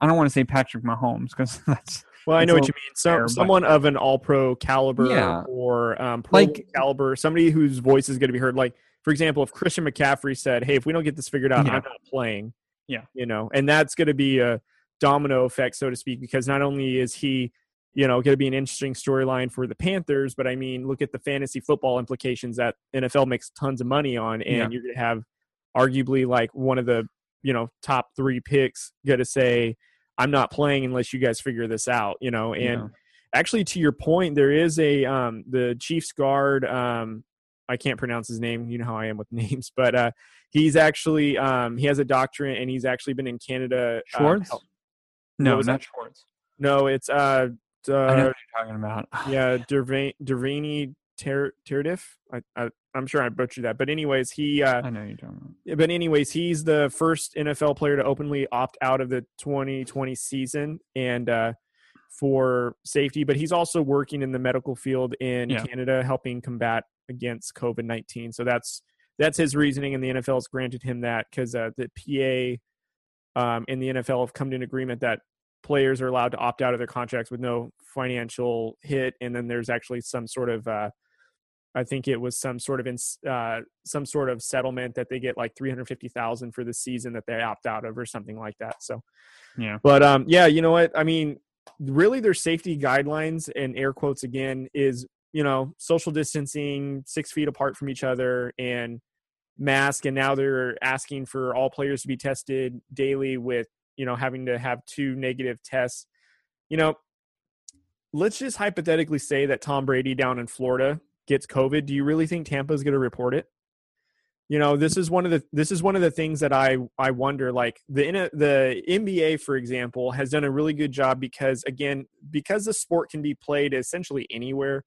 I don't want to say Patrick Mahomes because *laughs* that's Well, I know what you mean. So, fair, but- someone of an all pro caliber Yeah. or um, pro Like- caliber, somebody whose voice is going to be heard. Like, for example, if Christian McCaffrey said, Hey, if we don't get this figured out, Yeah. I'm not playing. Yeah. You know, and that's going to be a domino effect, so to speak, because not only is he, you know, going to be an interesting storyline for the Panthers, but I mean, look at the fantasy football implications that NFL makes tons of money on, and Yeah. you're going to have arguably like one of the, you know, top three picks going to say, I'm not playing unless you guys figure this out, you know. And Yeah. actually, to your point, there is a um, the Chiefs guard. Um, I can't pronounce his name. You know how I am with *laughs* names, but uh, he's actually um, he has a doctorate and he's actually been in Canada. uh, Schwartz. help- no, not that? Schwartz. no, it's uh, I know uh what you're talking about. *sighs* yeah, Dervani Dervani Ter-. I, I I'm sure I butchered that, but anyways, he uh, I know you're talking about. But anyways, he's the first NFL player to openly opt out of the 2020 season and uh, for safety. But he's also working in the medical field in Yeah. Canada, helping combat against COVID 19. So that's that's his reasoning, and the NFL has granted him that because uh, the PA um, and the NFL have come to an agreement that players are allowed to opt out of their contracts with no financial hit, and then there's actually some sort of uh, I think it was some sort of ins- uh, some sort of settlement that they get like three hundred fifty thousand for the season that they opt out of or something like that. So, Yeah. but um, yeah, you know what? I mean, really, their safety guidelines and air quotes again is you know social distancing, six feet apart from each other, and mask. And now they're asking for all players to be tested daily with you know having to have two negative tests. You know, let's just hypothetically say that Tom Brady down in Florida gets COVID, do you really think Tampa's going to report it? You know, this is one of the this is one of the things that I I wonder. Like the the NBA, for example, has done a really good job because again, because the sport can be played essentially anywhere.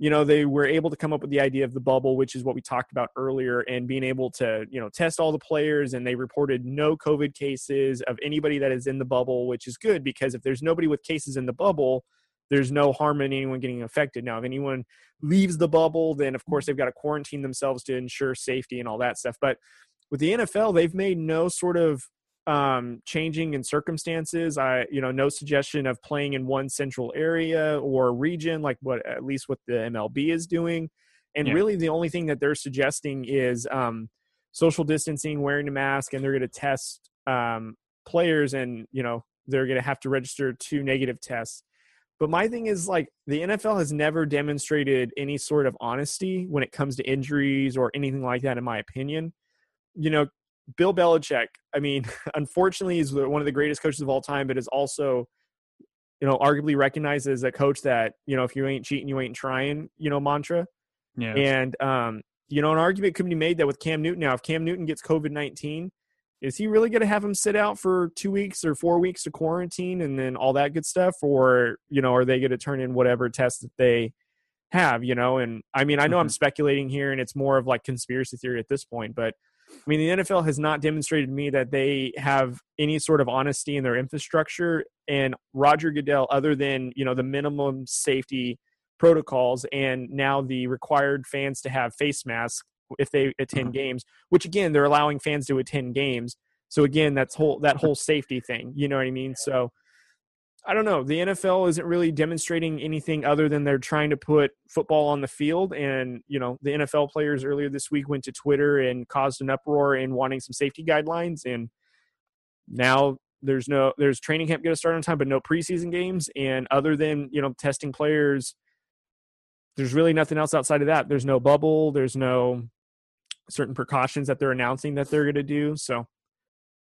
You know, they were able to come up with the idea of the bubble, which is what we talked about earlier, and being able to you know test all the players, and they reported no COVID cases of anybody that is in the bubble, which is good because if there's nobody with cases in the bubble, there's no harm in anyone getting affected. Now, if anyone leaves the bubble, then of course they've got to quarantine themselves to ensure safety and all that stuff. But with the NFL, they've made no sort of um, changing in circumstances. I, you know, no suggestion of playing in one central area or region, like what at least what the MLB is doing. And Yeah. really, the only thing that they're suggesting is um, social distancing, wearing a mask, and they're going to test um, players, and you know, they're going to have to register two negative tests. But my thing is like the NFL has never demonstrated any sort of honesty when it comes to injuries or anything like that, in my opinion. You know, Bill Belichick, I mean, *laughs* unfortunately, is one of the greatest coaches of all time, but is also, you know, arguably recognized as a coach that, you know, if you ain't cheating, you ain't trying, you know, mantra. Yeah. And, um, you know, an argument could be made that with Cam Newton now, if Cam Newton gets COVID 19, is he really going to have him sit out for two weeks or four weeks to quarantine and then all that good stuff? Or, you know, are they going to turn in whatever test that they have, you know? And I mean, I know I'm Mhm. speculating here and it's more of like conspiracy theory at this point, but I mean, the NFL has not demonstrated to me that they have any sort of honesty in their infrastructure. And Roger Goodell, other than, you know, the minimum safety protocols and now the required fans to have face masks if they attend Mhm. games, which again they're allowing fans to attend games. So again, that's whole that whole safety thing. You know what I mean? So I don't know. The NFL isn't really demonstrating anything other than they're trying to put football on the field. And, you know, the NFL players earlier this week went to Twitter and caused an uproar in wanting some safety guidelines. And now there's no, there's training camp going to start on time, but no preseason games. And other than, you know, testing players, there's really nothing else outside of that. There's no bubble. There's no certain precautions that they're announcing that they're going to do. So,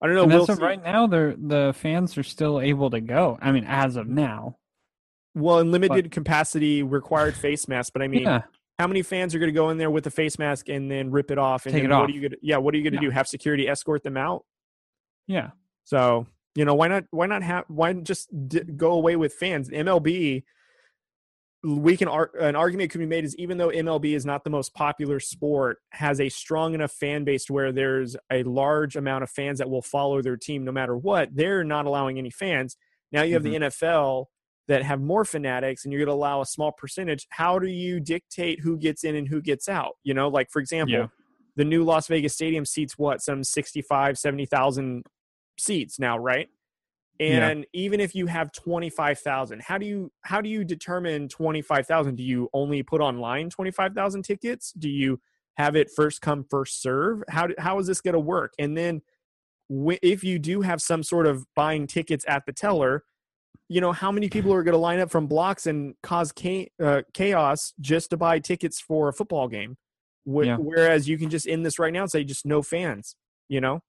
I don't know. We'll as of right now, the the fans are still able to go. I mean, as of now. Well, in limited but, capacity, required face mask. But I mean, yeah. how many fans are going to go in there with a face mask and then rip it off? And Take it what off. Are you gonna, yeah, what are you going to yeah. do? Have security escort them out? Yeah. So you know why not? Why not have? Why just d- go away with fans? MLB we can an argument could be made is even though MLB is not the most popular sport, has a strong enough fan base where there's a large amount of fans that will follow their team no matter what. They're not allowing any fans. Now you have mm-hmm. the NFL that have more fanatics, and you're going to allow a small percentage. How do you dictate who gets in and who gets out? You know, like for example, yeah. the new Las Vegas Stadium seats what some 65, 70,000 seats now, right? And yeah. even if you have 25,000 how do you how do you determine 25,000 do you only put online 25,000 tickets? Do you have it first come first serve? How how is this going to work? And then if you do have some sort of buying tickets at the teller you know how many people are going to line up from blocks and cause uh, chaos just to buy tickets for a football game? Yeah. whereas you can just end this right now and say just no fans you know?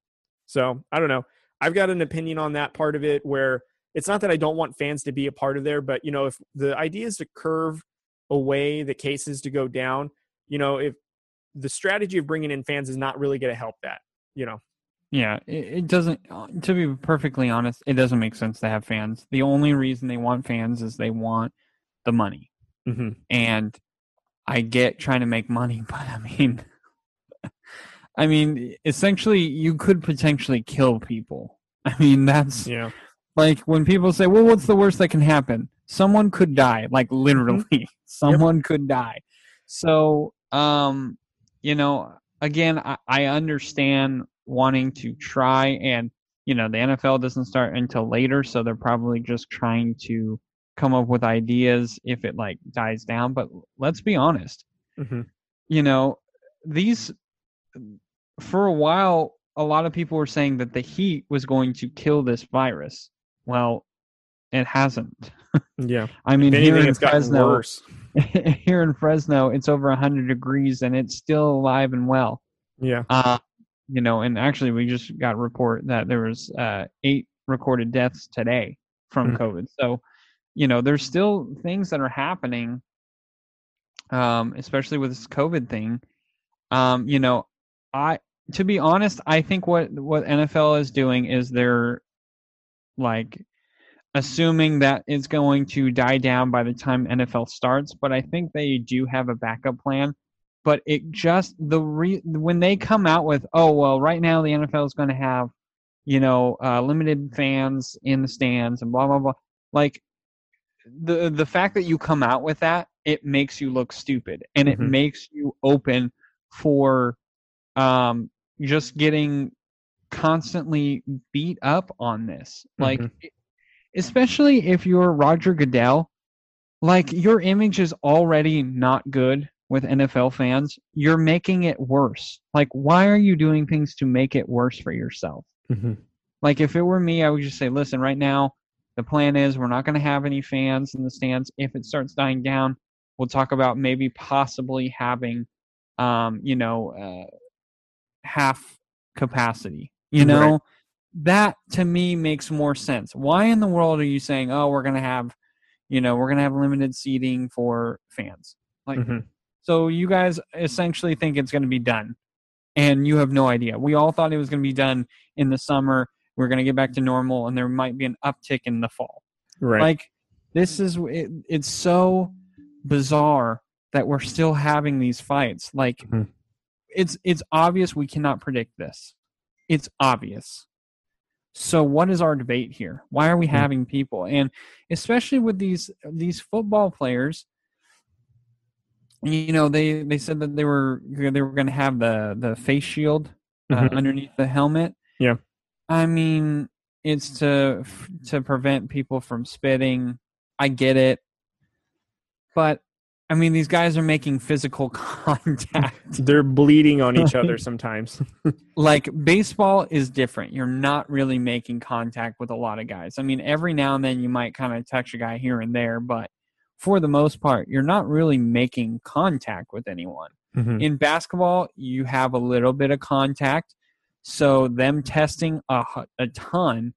So i don't know I've got an opinion on that part of it where it's not that I don't want fans to be a part of there, but you know, if the idea is to curve away the cases to go down, you know, if the strategy of bringing in fans is not really going to help that, you know. Yeah, it, it doesn't. Uh, to be perfectly honest, it doesn't make sense to have fans. The only reason they want fans is they want the money, mm-hmm. and I get trying to make money, *laughs* but I mean, I mean, essentially, you could potentially kill people. *laughs* I mean, that's yeah. Like when people say, "Well, what's the worst that can happen?" Someone could die. Like literally, mm-hmm. *laughs* someone yep. could die. So, um, you know, again, I, I understand wanting to try, and you know, the NFL doesn't start until later, so they're probably just trying to come up with ideas if it like dies down. But let's be honest. Mm-hmm. You know, these for a while, a lot of people were saying that the heat was going to kill this virus. Well, it hasn't. *laughs* Yeah. I mean, anything, here in Fresno, *laughs* here in Fresno, it's over 100 degrees and it's still alive and well. Yeah. Uh, you know, and actually, we just got a report that there was uh, eight recorded deaths today from mm-hmm. COVID. So, you know, there's still things that are happening, um, especially with this COVID thing. Um, you know, I to be honest, I think what what NFL is doing is they're like assuming that it's going to die down by the time NFL starts, but I think they do have a backup plan. But it just the re, when they come out with oh well right now the NFL is going to have you know uh, limited fans in the stands and blah blah blah like the the fact that you come out with that it makes you look stupid and mm-hmm. it makes you open for um, just getting constantly beat up on this. Like, mm-hmm. especially if you're Roger Goodell, like your image is already not good with NFL fans. You're making it worse. Like, why are you doing things to make it worse for yourself? Mm-hmm. Like, if it were me, I would just say, listen, right now, the plan is we're not going to have any fans in the stands. If it starts dying down, we'll talk about maybe possibly having, um, you know, uh, half capacity. You know, right. that to me makes more sense. Why in the world are you saying, "Oh, we're going to have, you know, we're going to have limited seating for fans"? Like, mm-hmm. so you guys essentially think it's going to be done, and you have no idea. We all thought it was going to be done in the summer. We're going to get back to normal, and there might be an uptick in the fall. Right. Like, this is it, it's so bizarre that we're still having these fights. Like, mm-hmm it's it's obvious we cannot predict this. It's obvious. So what is our debate here? Why are we hmm. having people? And especially with these these football players, you know, they they said that they were they were going to have the the face shield uh, mm-hmm. underneath the helmet. Yeah. I mean, it's to to prevent people from spitting. I get it, but I mean, these guys are making physical *laughs* contact. They're bleeding on each other sometimes. *laughs* like baseball is different. You're not really making contact with a lot of guys. I mean, every now and then you might kind of touch a guy here and there, but for the most part, you're not really making contact with anyone. Mm-hmm. In basketball, you have a little bit of contact. So them testing a, a ton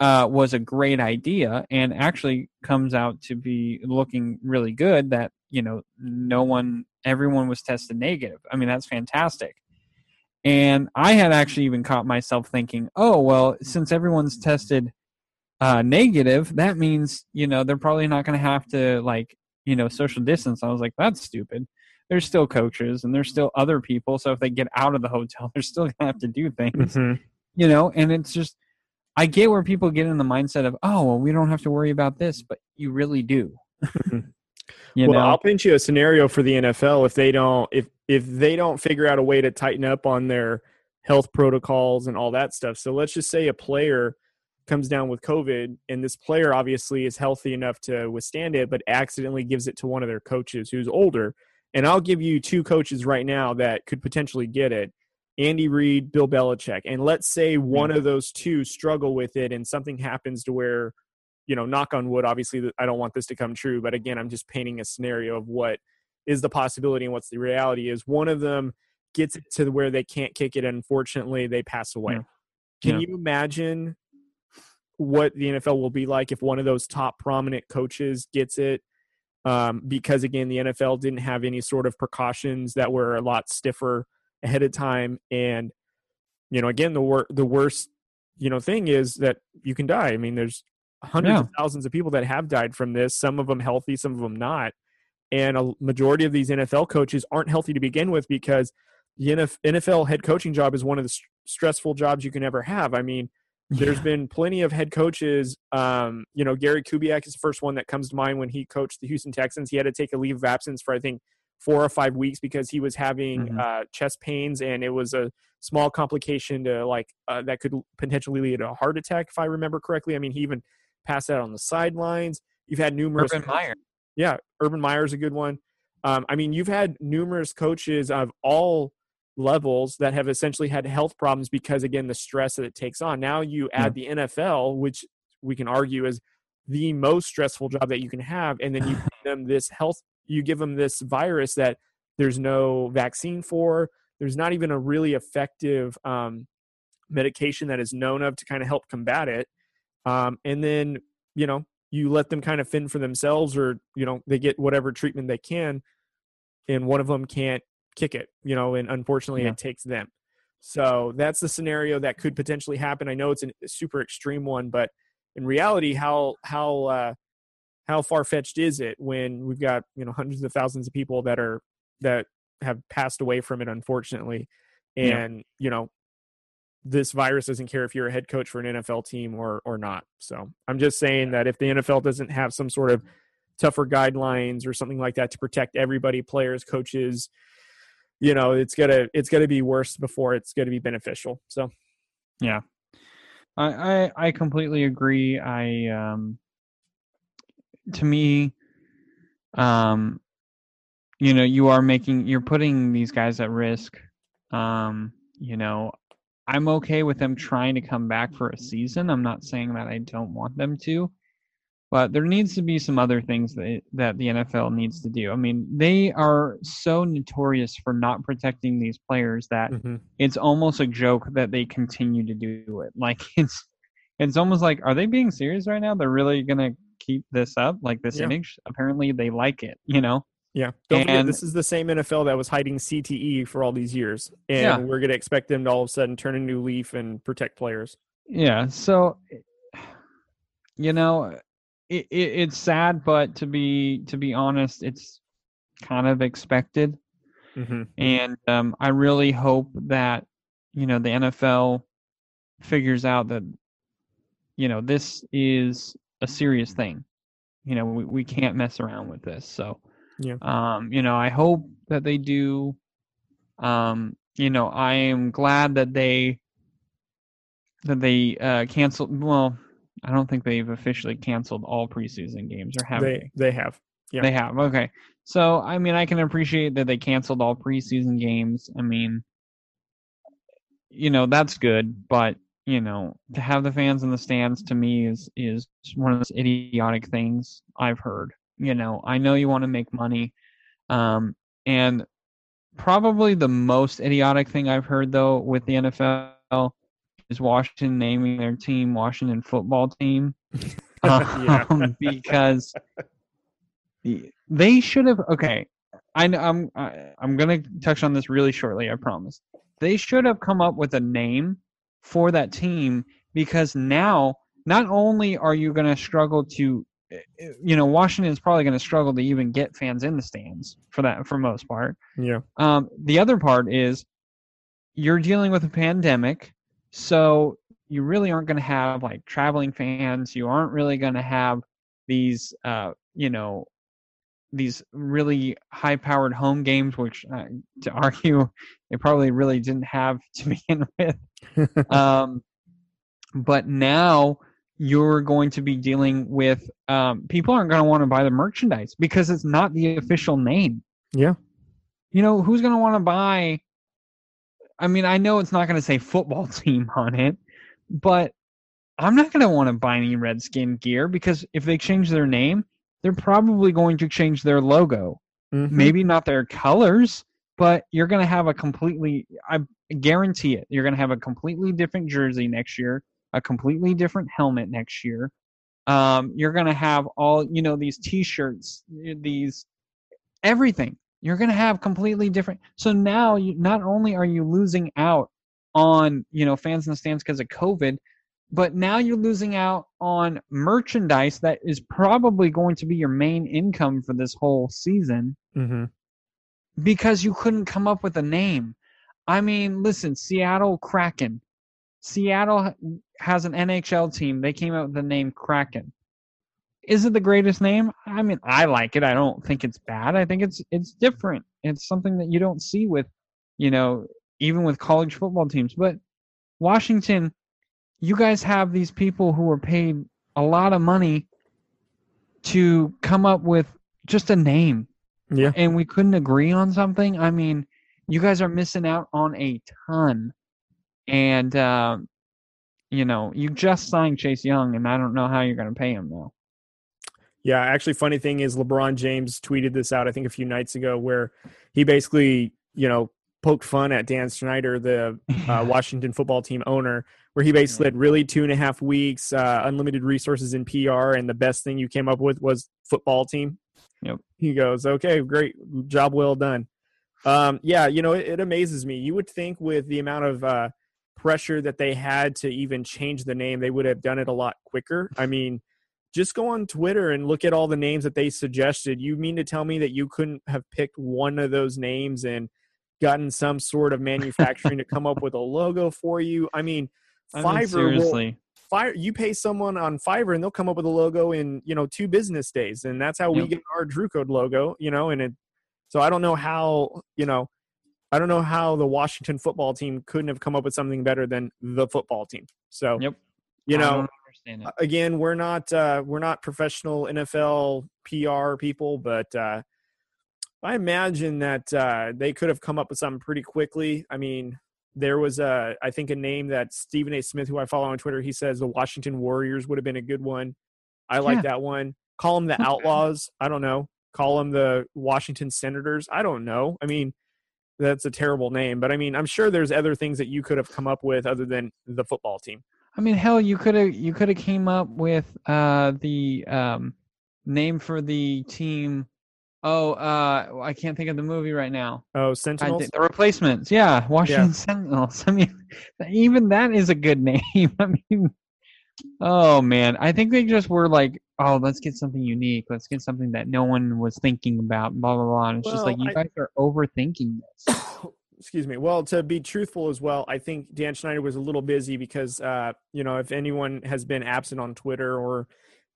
uh, was a great idea and actually comes out to be looking really good that you know no one everyone was tested negative. I mean that's fantastic. And i had actually even caught myself thinking oh well since everyone's tested uh, negative that means you know they're probably not going to have to like you know social distance. I was like that's stupid. There's still coaches and there's still other people so if they get out of the hotel *laughs* they're still going to have to do things. Mm-hmm. you know and it's just i get where people get in the mindset of oh well we don't have to worry about this but you really do. Mm-hmm. You well, know? I'll paint you a scenario for the NFL if they don't if if they don't figure out a way to tighten up on their health protocols and all that stuff. So let's just say a player comes down with COVID and this player obviously is healthy enough to withstand it, but accidentally gives it to one of their coaches who's older. And I'll give you two coaches right now that could potentially get it. Andy Reid, Bill Belichick. And let's say hmm. one of those two struggle with it and something happens to where you know, knock on wood, obviously, I don't want this to come true, but again, I'm just painting a scenario of what is the possibility and what's the reality is. One of them gets it to where they can't kick it, and unfortunately, they pass away. Yeah. Can yeah. you imagine what the NFL will be like if one of those top prominent coaches gets it? Um, because again, the NFL didn't have any sort of precautions that were a lot stiffer ahead of time, and you know, again, the wor- the worst you know thing is that you can die. I mean, there's hundreds yeah. of thousands of people that have died from this, some of them healthy, some of them not. And a majority of these NFL coaches aren't healthy to begin with because the NFL head coaching job is one of the st- stressful jobs you can ever have. I mean, there's been plenty of head coaches. Um, you know, Gary Kubiak is the first one that comes to mind when he coached the Houston Texans. He had to take a leave of absence for, I think, four or five weeks because he was having mm-hmm. uh, chest pains and it was a small complication to like uh, that could potentially lead to a heart attack if i remember correctly i mean he even pass out on the sidelines. You've had numerous. Urban Meyer. Yeah, Urban Meyer is a good one. Um, I mean, you've had numerous coaches of all levels that have essentially had health problems because, again, the stress that it takes on. Now you add yeah. the NFL, which we can argue is the most stressful job that you can have, and then you *laughs* give them this health. You give them this virus that there's no vaccine for. There's not even a really effective um, medication that is known of to kind of help combat it um, and then you know you let them kind of fend for themselves or you know they get whatever treatment they can and one of them can't kick it you know and unfortunately yeah. it takes them so that's the scenario that could potentially happen i know it's a super extreme one but in reality how how uh how far-fetched is it when we've got you know hundreds of thousands of people that are that have passed away from it unfortunately and yeah. you know this virus doesn't care if you're a head coach for an NFL team or or not. So I'm just saying that if the NFL doesn't have some sort of tougher guidelines or something like that to protect everybody, players, coaches, you know, it's gonna it's gonna be worse before it's gonna be beneficial. So yeah. I, I, I completely agree. I um to me um you know you are making you're putting these guys at risk um you know I'm okay with them trying to come back for a season. I'm not saying that I don't want them to, but there needs to be some other things that that the NFL needs to do. I mean, they are so notorious for not protecting these players that mm-hmm. it's almost a joke that they continue to do it. *laughs* Like it's it's almost like are they being serious right now? They're really going to keep this up like this yeah. image? Apparently they like it, you know. Yeah. Don't and, forget, this is the same NFL that was hiding CTE for all these years. And yeah. we're going to expect them to all of a sudden turn a new leaf and protect players. Yeah. So, you know, it, it, it's sad, but to be to be honest, it's kind of expected. Mm-hmm. And um, I really hope that, you know, the NFL figures out that, you know, this is a serious thing. You know, we, we can't mess around with this. So, yeah. Um, you know, I hope that they do. Um, you know, I am glad that they that they uh, canceled. Well, I don't think they've officially canceled all preseason games, or have they? They, they have. Yeah. They have. Okay. So I mean, I can appreciate that they canceled all preseason games. I mean, you know that's good, but you know to have the fans in the stands to me is is one of those idiotic things I've heard. You know, I know you want to make money, um, and probably the most idiotic thing I've heard though with the NFL is Washington naming their team Washington Football Team, *laughs* um, because they should have. Okay, I know I'm I, I'm gonna touch on this really shortly. I promise. They should have come up with a name for that team because now not only are you going to struggle to you know Washington is probably going to struggle to even get fans in the stands for that for most part. Yeah. Um, the other part is you're dealing with a pandemic, so you really aren't going to have like traveling fans. You aren't really going to have these uh, you know these really high powered home games, which uh, to *laughs* argue they probably really didn't have to begin *laughs* with. *laughs* um, but now you're going to be dealing with um, people aren't going to want to buy the merchandise because it's not the official name. Yeah. You know, who's going to want to buy? I mean, I know it's not going to say football *laughs* team on it, but I'm not going to want to buy any Redskin gear because if they change their name, they're probably going to change their logo. Mm-hmm. Maybe not their colors, but you're going to have a completely, I guarantee it, you're going to have a completely different jersey next year, a completely different helmet next year. Um, you're going to have all, you know, these t shirts, these, everything. You're going to have completely different. So now, you, not only are you losing out on, you know, fans in the stands because of COVID, but now you're losing out on merchandise that is probably going to be your main income for this whole season mm-hmm. because you couldn't come up with a name. I mean, listen, Seattle Kraken. Seattle has an NHL team. They came out with the name Kraken. Is it the greatest name? I mean, I like it. I don't think it's bad. I think it's it's different. It's something that you don't see with, you know, even with college football teams. But Washington you guys have these people who are paid a lot of money to come up with just a name. Yeah. And we couldn't agree on something. I mean, you guys are missing out on a ton. And, uh, you know, you just signed Chase Young, and I don't know how you're going to pay him now. Yeah, actually, funny thing is LeBron James tweeted this out, I think, a few nights ago, where he basically, you know, poked fun at Dan Snyder, the uh, *laughs* Washington football team owner, where he basically had really two and a half weeks, uh, unlimited resources in PR, and the best thing you came up with was football team. Yep. He goes, okay, great job, well done. Um, yeah, you know, it, it, amazes me. You would think with the amount of uh, pressure that they had to even change the name, they would have done it a lot quicker. I mean, just go on Twitter and look at all the names that they suggested. You mean to tell me that you couldn't have picked one of those names and gotten some sort of manufacturing to come up with a logo for you? I mean, Fiverr I mean, seriously. Will, Fire, you pay someone on Fiverr and they'll come up with a logo in you know two business days, and that's how yep. we get our Drew Code logo. You know, and it. So I don't know how you know. I don't know how the Washington football team couldn't have come up with something better than the football team. So, yep. you know, again, we're not uh, we're not professional NFL PR people, but uh, I imagine that uh, they could have come up with something pretty quickly. I mean, there was a I think a name that Stephen A. Smith, who I follow on Twitter, he says the Washington Warriors would have been a good one. I like yeah. that one. Call them the Outlaws. I don't know. Call them the Washington Senators. I don't know. I mean, that's a terrible name, but I mean, I'm sure there's other things that you could have come up with other than the football team. I mean, hell, you could have you could have came up with uh, the um, name for the team Oh, uh, I can't think of the movie right now. Oh, Sentinels. the replacements. Yeah, Washington yeah. Sentinels. *laughs* I mean, even that is a good *laughs* name. I mean, oh man, I think they just were like, oh, let's get something unique. Let's get something that no one was thinking about. Blah blah blah. And it's well, just like you I, guys are overthinking this. *coughs* excuse me. Well, to be truthful as well, I think Dan Schneider was a little busy because, uh, you know, if anyone has been absent on Twitter or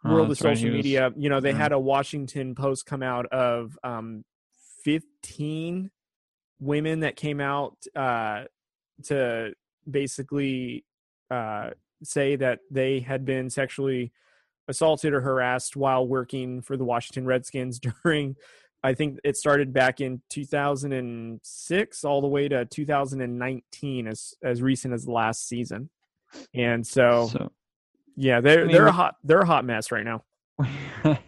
Oh, world of social media. You know, they yeah. had a Washington Post come out of um, 15 women that came out uh, to basically uh, say that they had been sexually assaulted or harassed while working for the Washington Redskins *laughs* during I think it started back in 2006 all the way to 2019 as as recent as the last season. And so, so yeah, they're I mean, they're a hot they're a hot mess right now. *laughs*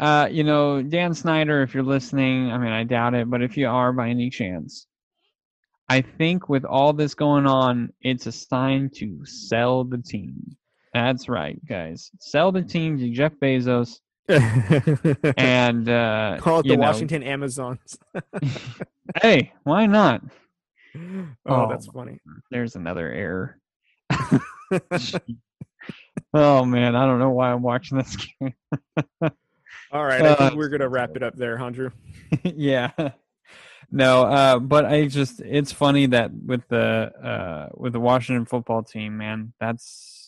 uh, you know, Dan Snyder, if you're listening, I mean, I doubt it, but if you are by any chance, I think with all this going on, it's a sign to sell the team. That's right, guys. Sell the team to Jeff Bezos. *laughs* and uh, call it the know, Washington Amazons. *laughs* hey, why not? Oh, *laughs* oh, that's funny. There's another error. oh man, I don't know why I'm watching this game. All right, I think uh, we're gonna wrap it up there, Andrew. yeah. No, uh, but I just it's funny that with the uh, with the Washington football team, man, that's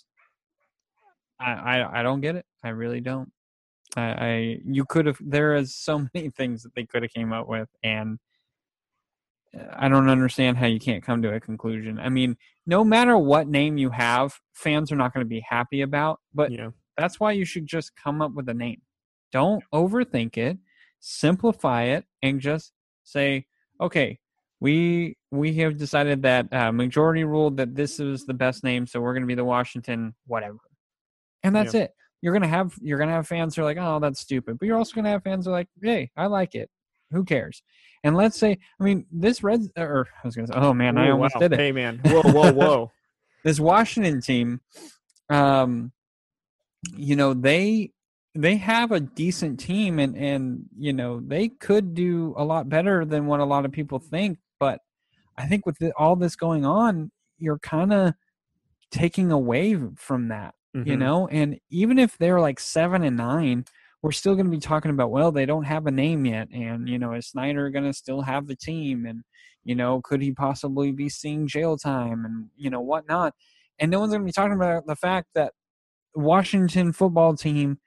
I, I I don't get it. I really don't. I, I you could have there is so *laughs* many things that they could have came up with and uh, I don't understand how you can't come to a conclusion. I mean, no matter what name you have, fans are not going to be happy about, but yeah. that's why you should just come up with a name. Don't overthink it, simplify it and just say, "Okay, we we have decided that uh, majority ruled that this is the best name, so we're going to be the Washington whatever." And that's yeah. it you're gonna have you're gonna have fans who are like, oh, that's stupid, but you're also gonna have fans who are like, hey, I like it. Who cares? And let's say, I mean, this red or I was gonna say, oh man, Ooh, I almost wow. did it. Hey man, whoa, whoa, *laughs* whoa. this Washington team, um, you know, they they have a decent team, and and you know they could do a lot better than what a lot of people think. But I think with the, all this going on, you're kind of taking away from that mm-hmm. you know and even if they're like seven and nine we're still going to be talking about well they don't have a name yet and you know is snyder going to still have the team and you know could he possibly be seeing jail time and you know whatnot and no one's going to be talking about the fact that washington football team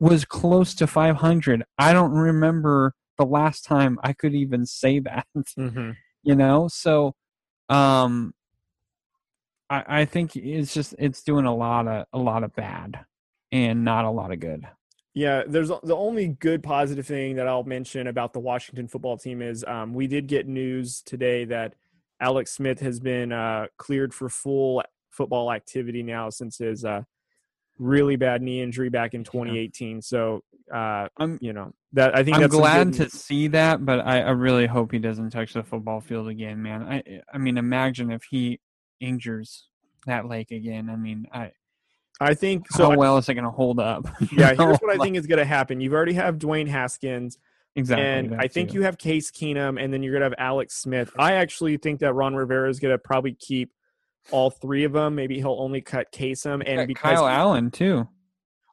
was close to 500 i don't remember the last time i could even say that mm-hmm. *laughs* you know so um I, I think it's just it's doing a lot of a lot of bad and not a lot of good. Yeah, there's the only good positive thing that I'll mention about the Washington football team is um, we did get news today that Alex Smith has been uh, cleared for full football activity now since his uh, really bad knee injury back in 2018. So, uh, I'm you know that I think I'm glad to see that, but I, I, really hope he doesn't touch the football field again, man. I I mean, imagine if he injures that leg again. I mean, I I think so. How well is it going to hold up? *laughs* Yeah, here's what I think is going to happen. You've already have Dwayne Haskins. Exactly. And I think too. you have Case Keenum, and then you're going to have Alex Smith. I actually think that Ron Rivera is going to probably keep all three of them. Maybe he'll only cut Kasem and because Kyle Allen too.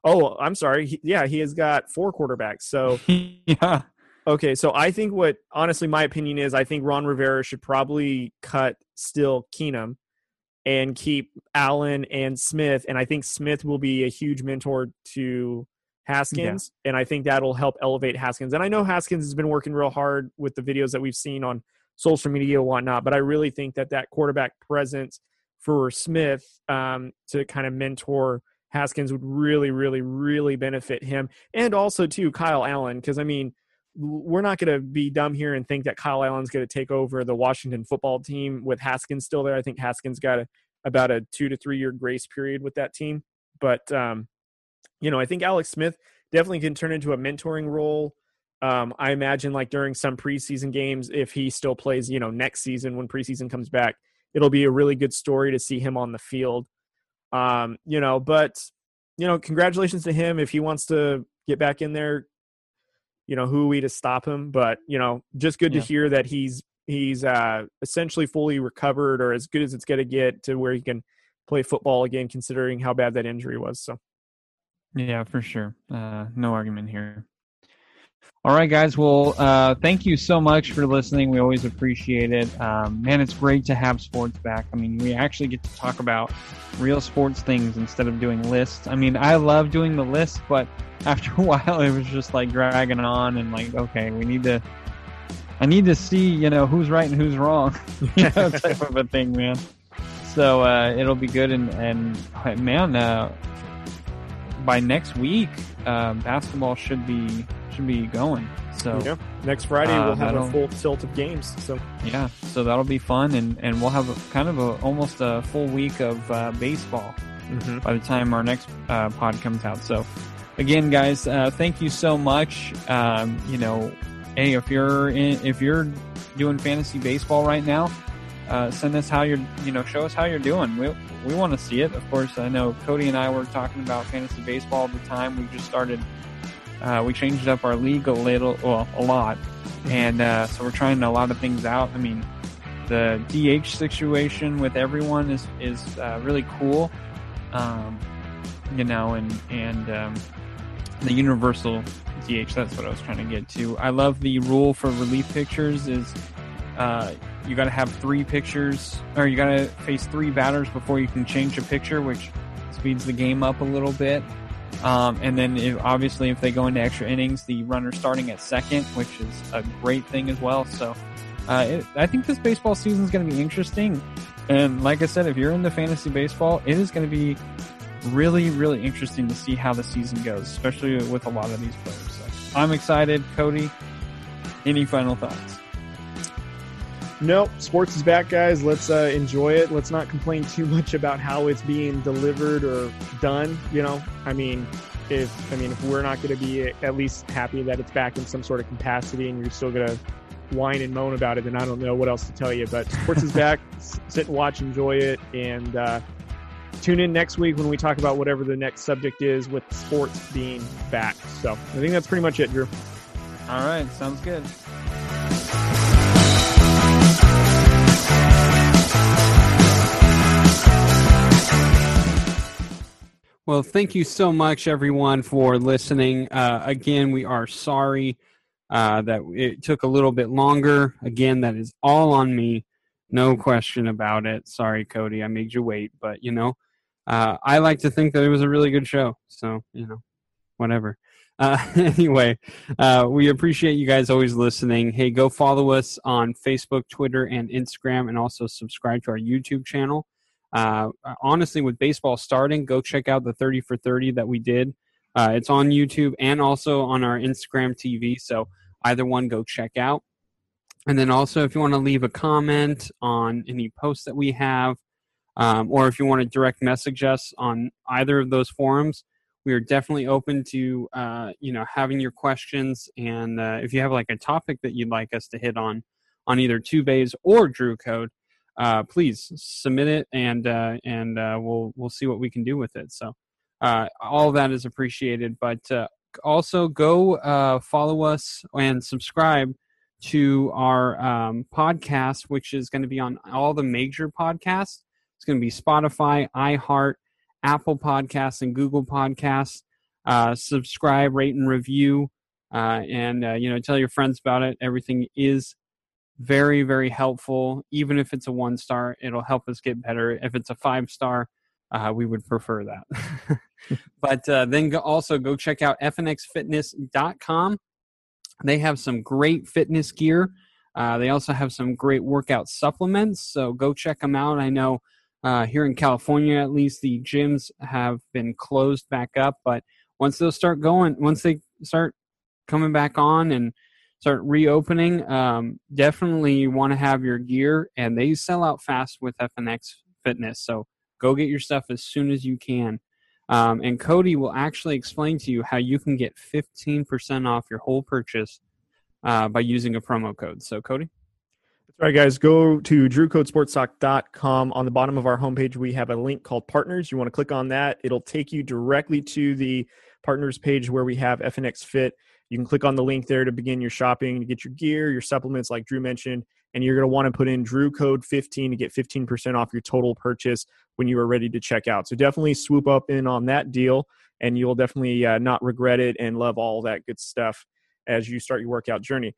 Oh, I'm sorry. He, yeah, he has got four quarterbacks. So *laughs* yeah. Okay, so I think what honestly my opinion is I think Ron Rivera should probably cut still Keenum and keep Allen and Smith. And I think Smith will be a huge mentor to Haskins. Yeah. And I think that'll help elevate Haskins. And I know Haskins has been working real hard with the videos that we've seen on social media and whatnot, but I really think that that quarterback presence for Smith um, to kind of mentor Haskins would really, really, really benefit him. And also, too, Kyle Allen, because I mean, we're not going to be dumb here and think that Kyle Allen's going to take over the Washington football team with Haskins still there. I think Haskins got a, about a two to three year grace period with that team. But, um, you know, I think Alex Smith definitely can turn into a mentoring role. Um, I imagine like during some preseason games, if he still plays, you know, next season when preseason comes back, it'll be a really good story to see him on the field. Um, you know, but, you know, congratulations to him if he wants to get back in there you know, who are we to stop him? But you know, just good yeah. to hear that he's he's uh, essentially fully recovered or as good as it's going to get to where he can play football again, considering how bad that injury was. So, yeah, for sure, uh, no argument here. All right, guys. Well, uh, thank you so much for listening. We always appreciate it. Um, man, it's great to have sports back. I mean, we actually get to talk about real sports things instead of doing lists. I mean, I love doing the list, but *laughs* after a while, it was just like dragging on and like, okay, we need to. I need to see, you know, who's right and who's wrong, *laughs* you know, *laughs* type of a thing, man. So uh, it'll be good, and and man, uh, by next week, uh, basketball should be should be going. So yeah, next Friday uh, we'll have a full tilt of games. So yeah, so that'll be fun, and and we'll have a, kind of a almost a full week of uh, baseball mm-hmm. by the time our next uh, pod comes out. So again, guys, uh, thank you so much. Um, you know, hey, if you're in, if you're doing fantasy baseball right now, uh, send us how you're, you know, show us how you're doing. We we want to see it. Of course, I know Cody and I were talking about fantasy baseball all the time. We just started. Uh, we changed up our league a little, well, a lot, and uh, so we're trying a lot of things out. I mean, the DH situation with everyone is is uh, really cool, um, you know, and and um, the universal DH. That's what I was trying to get to. I love the rule for relief pitchers is uh, you got to have three pitchers, or you got to face three batters before you can change a pitcher, which speeds the game up a little bit. Um, and then if, obviously if they go into extra innings, the runner starting at second, which is a great thing as well. So uh, it, I think this baseball season is going to be interesting. And like I said, if you're into fantasy baseball, it is going to be really, really interesting to see how the season goes, especially with a lot of these players. So I'm excited. Cody, any final thoughts? No, sports is back, guys. Let's uh, enjoy it. Let's not complain too *laughs* much about how it's being delivered or done. You know, I mean, if I mean if we're not going to be at least happy that it's back in some sort of capacity, and you're still going to whine and moan about it, then I don't know what else to tell you. But sports is back. *laughs* Sit and watch, enjoy it, and uh, tune in next week when we talk about whatever the next subject is with sports being back. So I think that's pretty much it, Drew. All right, sounds good. Well, thank you so much, everyone, for listening. Uh, again, we are sorry uh, that it took a little bit longer. Again, that is all on me. No question about it. Sorry, Cody, I made you wait, but you know, uh, I like to think that it was a really good show. So, you know, whatever. Uh, *laughs* anyway, uh, we appreciate you guys always listening. Hey, go follow us on Facebook, Twitter, and Instagram, and also subscribe to our YouTube channel. Uh, honestly, with baseball starting, go check out the 30 for 30 that we did. Uh, it's on YouTube and also on our Instagram TV. So either one, go check out. And then also, if you want to leave a comment on any posts that we have, um, or if you want to direct message us on either of those forums, we are definitely open to uh, you know having your questions. And uh, if you have like a topic that you'd like us to hit on on either Two Bays or Drew Code, uh, please submit it and uh, and uh, we'll we'll see what we can do with it. So uh, all that is appreciated. But uh, also go uh, follow us and subscribe to our um, podcast, which is going to be on all the major podcasts. It's going to be Spotify, iHeart, Apple Podcasts, and Google Podcasts. subscribe, rate, and review, and you know tell your friends about it. Everything is very very helpful. Even if it's a one star it'll help us get better. If it's a five star uh, we would prefer that. *laughs* But uh, then go, also go check out fnxfitness.com they have some great fitness gear. Uh, they also have some great workout supplements so go check them out. I know uh, here in california at least the gyms have been closed back up but once those start going once they start coming back on and start reopening, um, definitely you want to have your gear, and they sell out fast with FNX Fitness. So go get your stuff as soon as you can. Um, and Cody will actually explain to you how you can get 15% off your whole purchase uh, by using a promo code. So, Cody? That's right, guys. Go to drewcodesportstalk.com. On the bottom of our homepage, we have a link called Partners. You want to click on that, it'll take you directly to the partners page where we have FNX Fit. You can click on the link there to begin your shopping to get your gear, your supplements, like Drew mentioned, and you're going to want to put in Drew code 15 to get 15% off your total purchase when you are ready to check out. So definitely swoop up in on that deal, and you'll definitely uh, not regret it and love all that good stuff as you start your workout journey.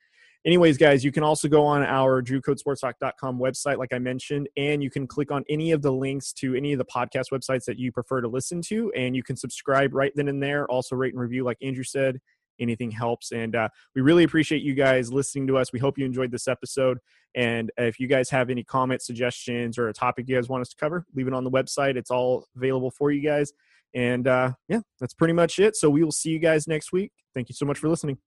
Anyways, guys, you can also go on our drewcodesportstalk.com website, like I mentioned, and you can click on any of the links to any of the podcast websites that you prefer to listen to, and you can subscribe right then and there. Also, rate and review, like Andrew said, anything helps. And uh, we really appreciate you guys listening to us. We hope you enjoyed this episode. And if you guys have any comments, suggestions, or a topic you guys want us to cover, leave it on the website. It's all available for you guys. And uh, yeah, that's pretty much it. So we will see you guys next week. Thank you so much for listening.